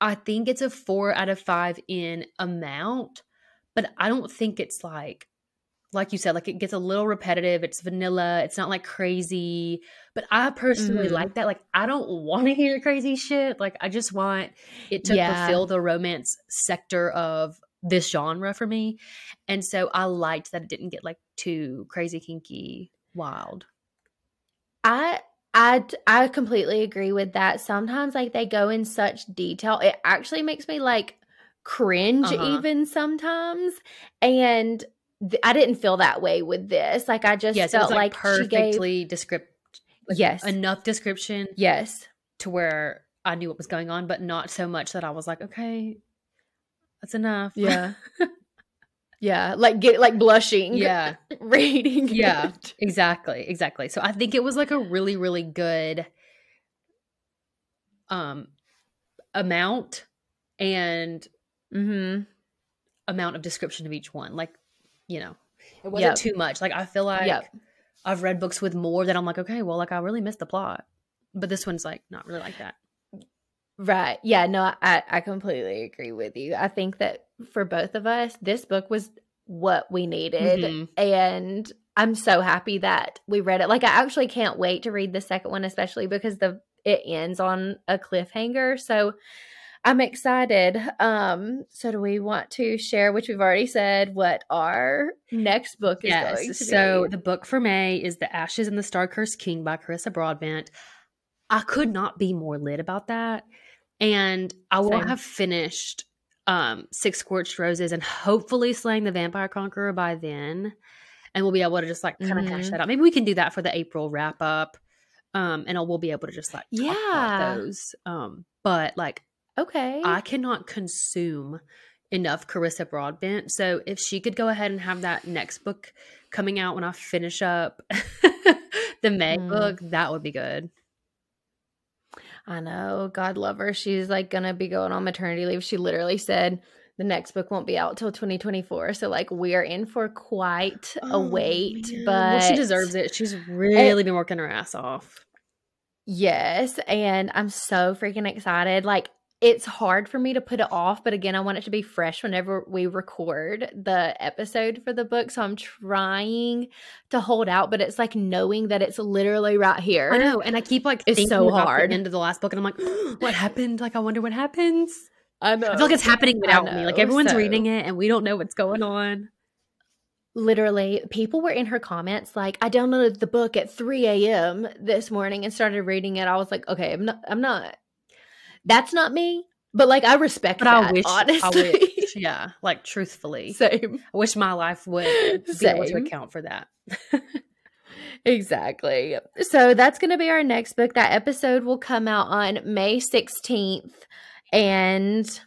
I think it's a 4 out of 5 in amount, but I don't think it's like like you said, like it gets a little repetitive. It's vanilla. It's not like crazy. But I personally mm-hmm. like that. Like I don't want to hear crazy shit. Like I just want it to yeah. fulfill the romance sector of this genre for me. And so I liked that it didn't get like too crazy, kinky, wild. I I I completely agree with that. Sometimes like they go in such detail. It actually makes me like cringe uh-huh. even sometimes. And th- I didn't feel that way with this. Like I just yes, felt it was like, like, she gave perfectly descript like, yes, enough description yes, to where I knew what was going on, but not so much that I was like, okay, that's enough. yeah, *laughs* yeah. Like get like blushing, yeah, *laughs* reading, yeah, it. exactly, exactly. So I think it was like a really, really good um amount and Mm-hmm. amount of description of each one. Like, you know, it wasn't Yep. too much. Like I feel like Yep. I've read books with more that I'm like, okay, well, like I really missed the plot. But this one's like not really like that. Right. Yeah. No, I, I completely agree with you. I think that for both of us, this book was what we needed. Mhm. And I'm so happy that we read it. Like, I actually can't wait to read the second one, especially because the it ends on a cliffhanger. So I'm excited. Um, so do we want to share, which we've already said, what our next book is going to Yes. So be? the book for May is The Ashes and the Star Cursed King by Carissa Broadbent. I could not be more lit about that. And I will Same. have finished um Six Scorched Roses and hopefully slaying the vampire conqueror by then. And we'll be able to just like kind of hash Mhm. that out. Maybe we can do that for the April wrap up. Um, and we'll be able to just like talk Yeah. about those. Um, but like okay. I cannot consume enough Carissa Broadbent. So if she could go ahead and have that next book coming out when I finish up *laughs* the May Mm. book, that would be good. I know. God love her. She's like going to be going on maternity leave. She literally said the next book won't be out till 2024. So, like, we are in for quite a wait. Oh, man. But well, she deserves it. She's really been working her ass off. Yes. And I'm so freaking excited. Like, it's hard for me to put it off, but again, I want it to be fresh whenever we record the episode for the book. So I'm trying to hold out, but it's like knowing that it's literally right here. I know, and I keep like It's so hard. of the last book, and I'm like, *gasps* what happened? Like, I wonder what happens. I know. I feel like it's happening without me. Like everyone's so- reading it, and we don't know what's going on. literally people were in her comments like i downloaded the book at 3 a.m this morning and started reading it i was like okay i'm not i'm not that's not me but like i respect But that I wish, honestly I wish, *laughs* yeah, like truthfully, same I wish my life would be able to account for that. *laughs* exactly so that's going to be our next book that episode will come out on may 16th and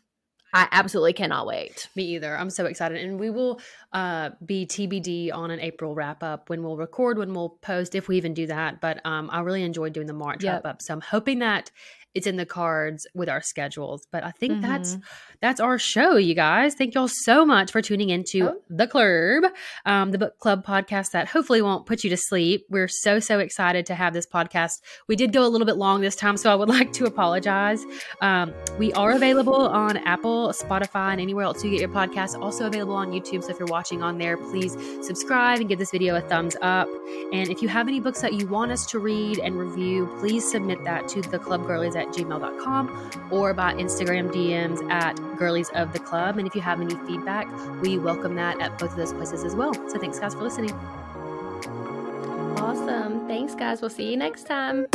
i absolutely cannot wait Me either. I'm so excited. And we will uh, be TBD on an April wrap up when we'll record, when we'll post, if we even do that. But um, I really enjoyed doing the March Yep. wrap up. So I'm hoping that it's in the cards with our schedules. But I think that's Mhm. that's our show, you guys. Thank y'all so much for tuning into Oh. The Club, um, the book club podcast that hopefully won't put you to sleep. We're so, so excited to have this podcast. We did go a little bit long this time, so I would *laughs* like to apologize. Um, we are available on Apple, Spotify, and anywhere else you get your podcasts. Also available on YouTube. So if you're watching on there, please subscribe and give this video a thumbs up. And if you have any books that you want us to read and review, please submit that to theclubgirlies at gmail.com or by Instagram DMs at girlies of the club. And if you have any feedback, we welcome that at both of those places as well. So thanks guys for listening. awesome thanks guys we'll see you next time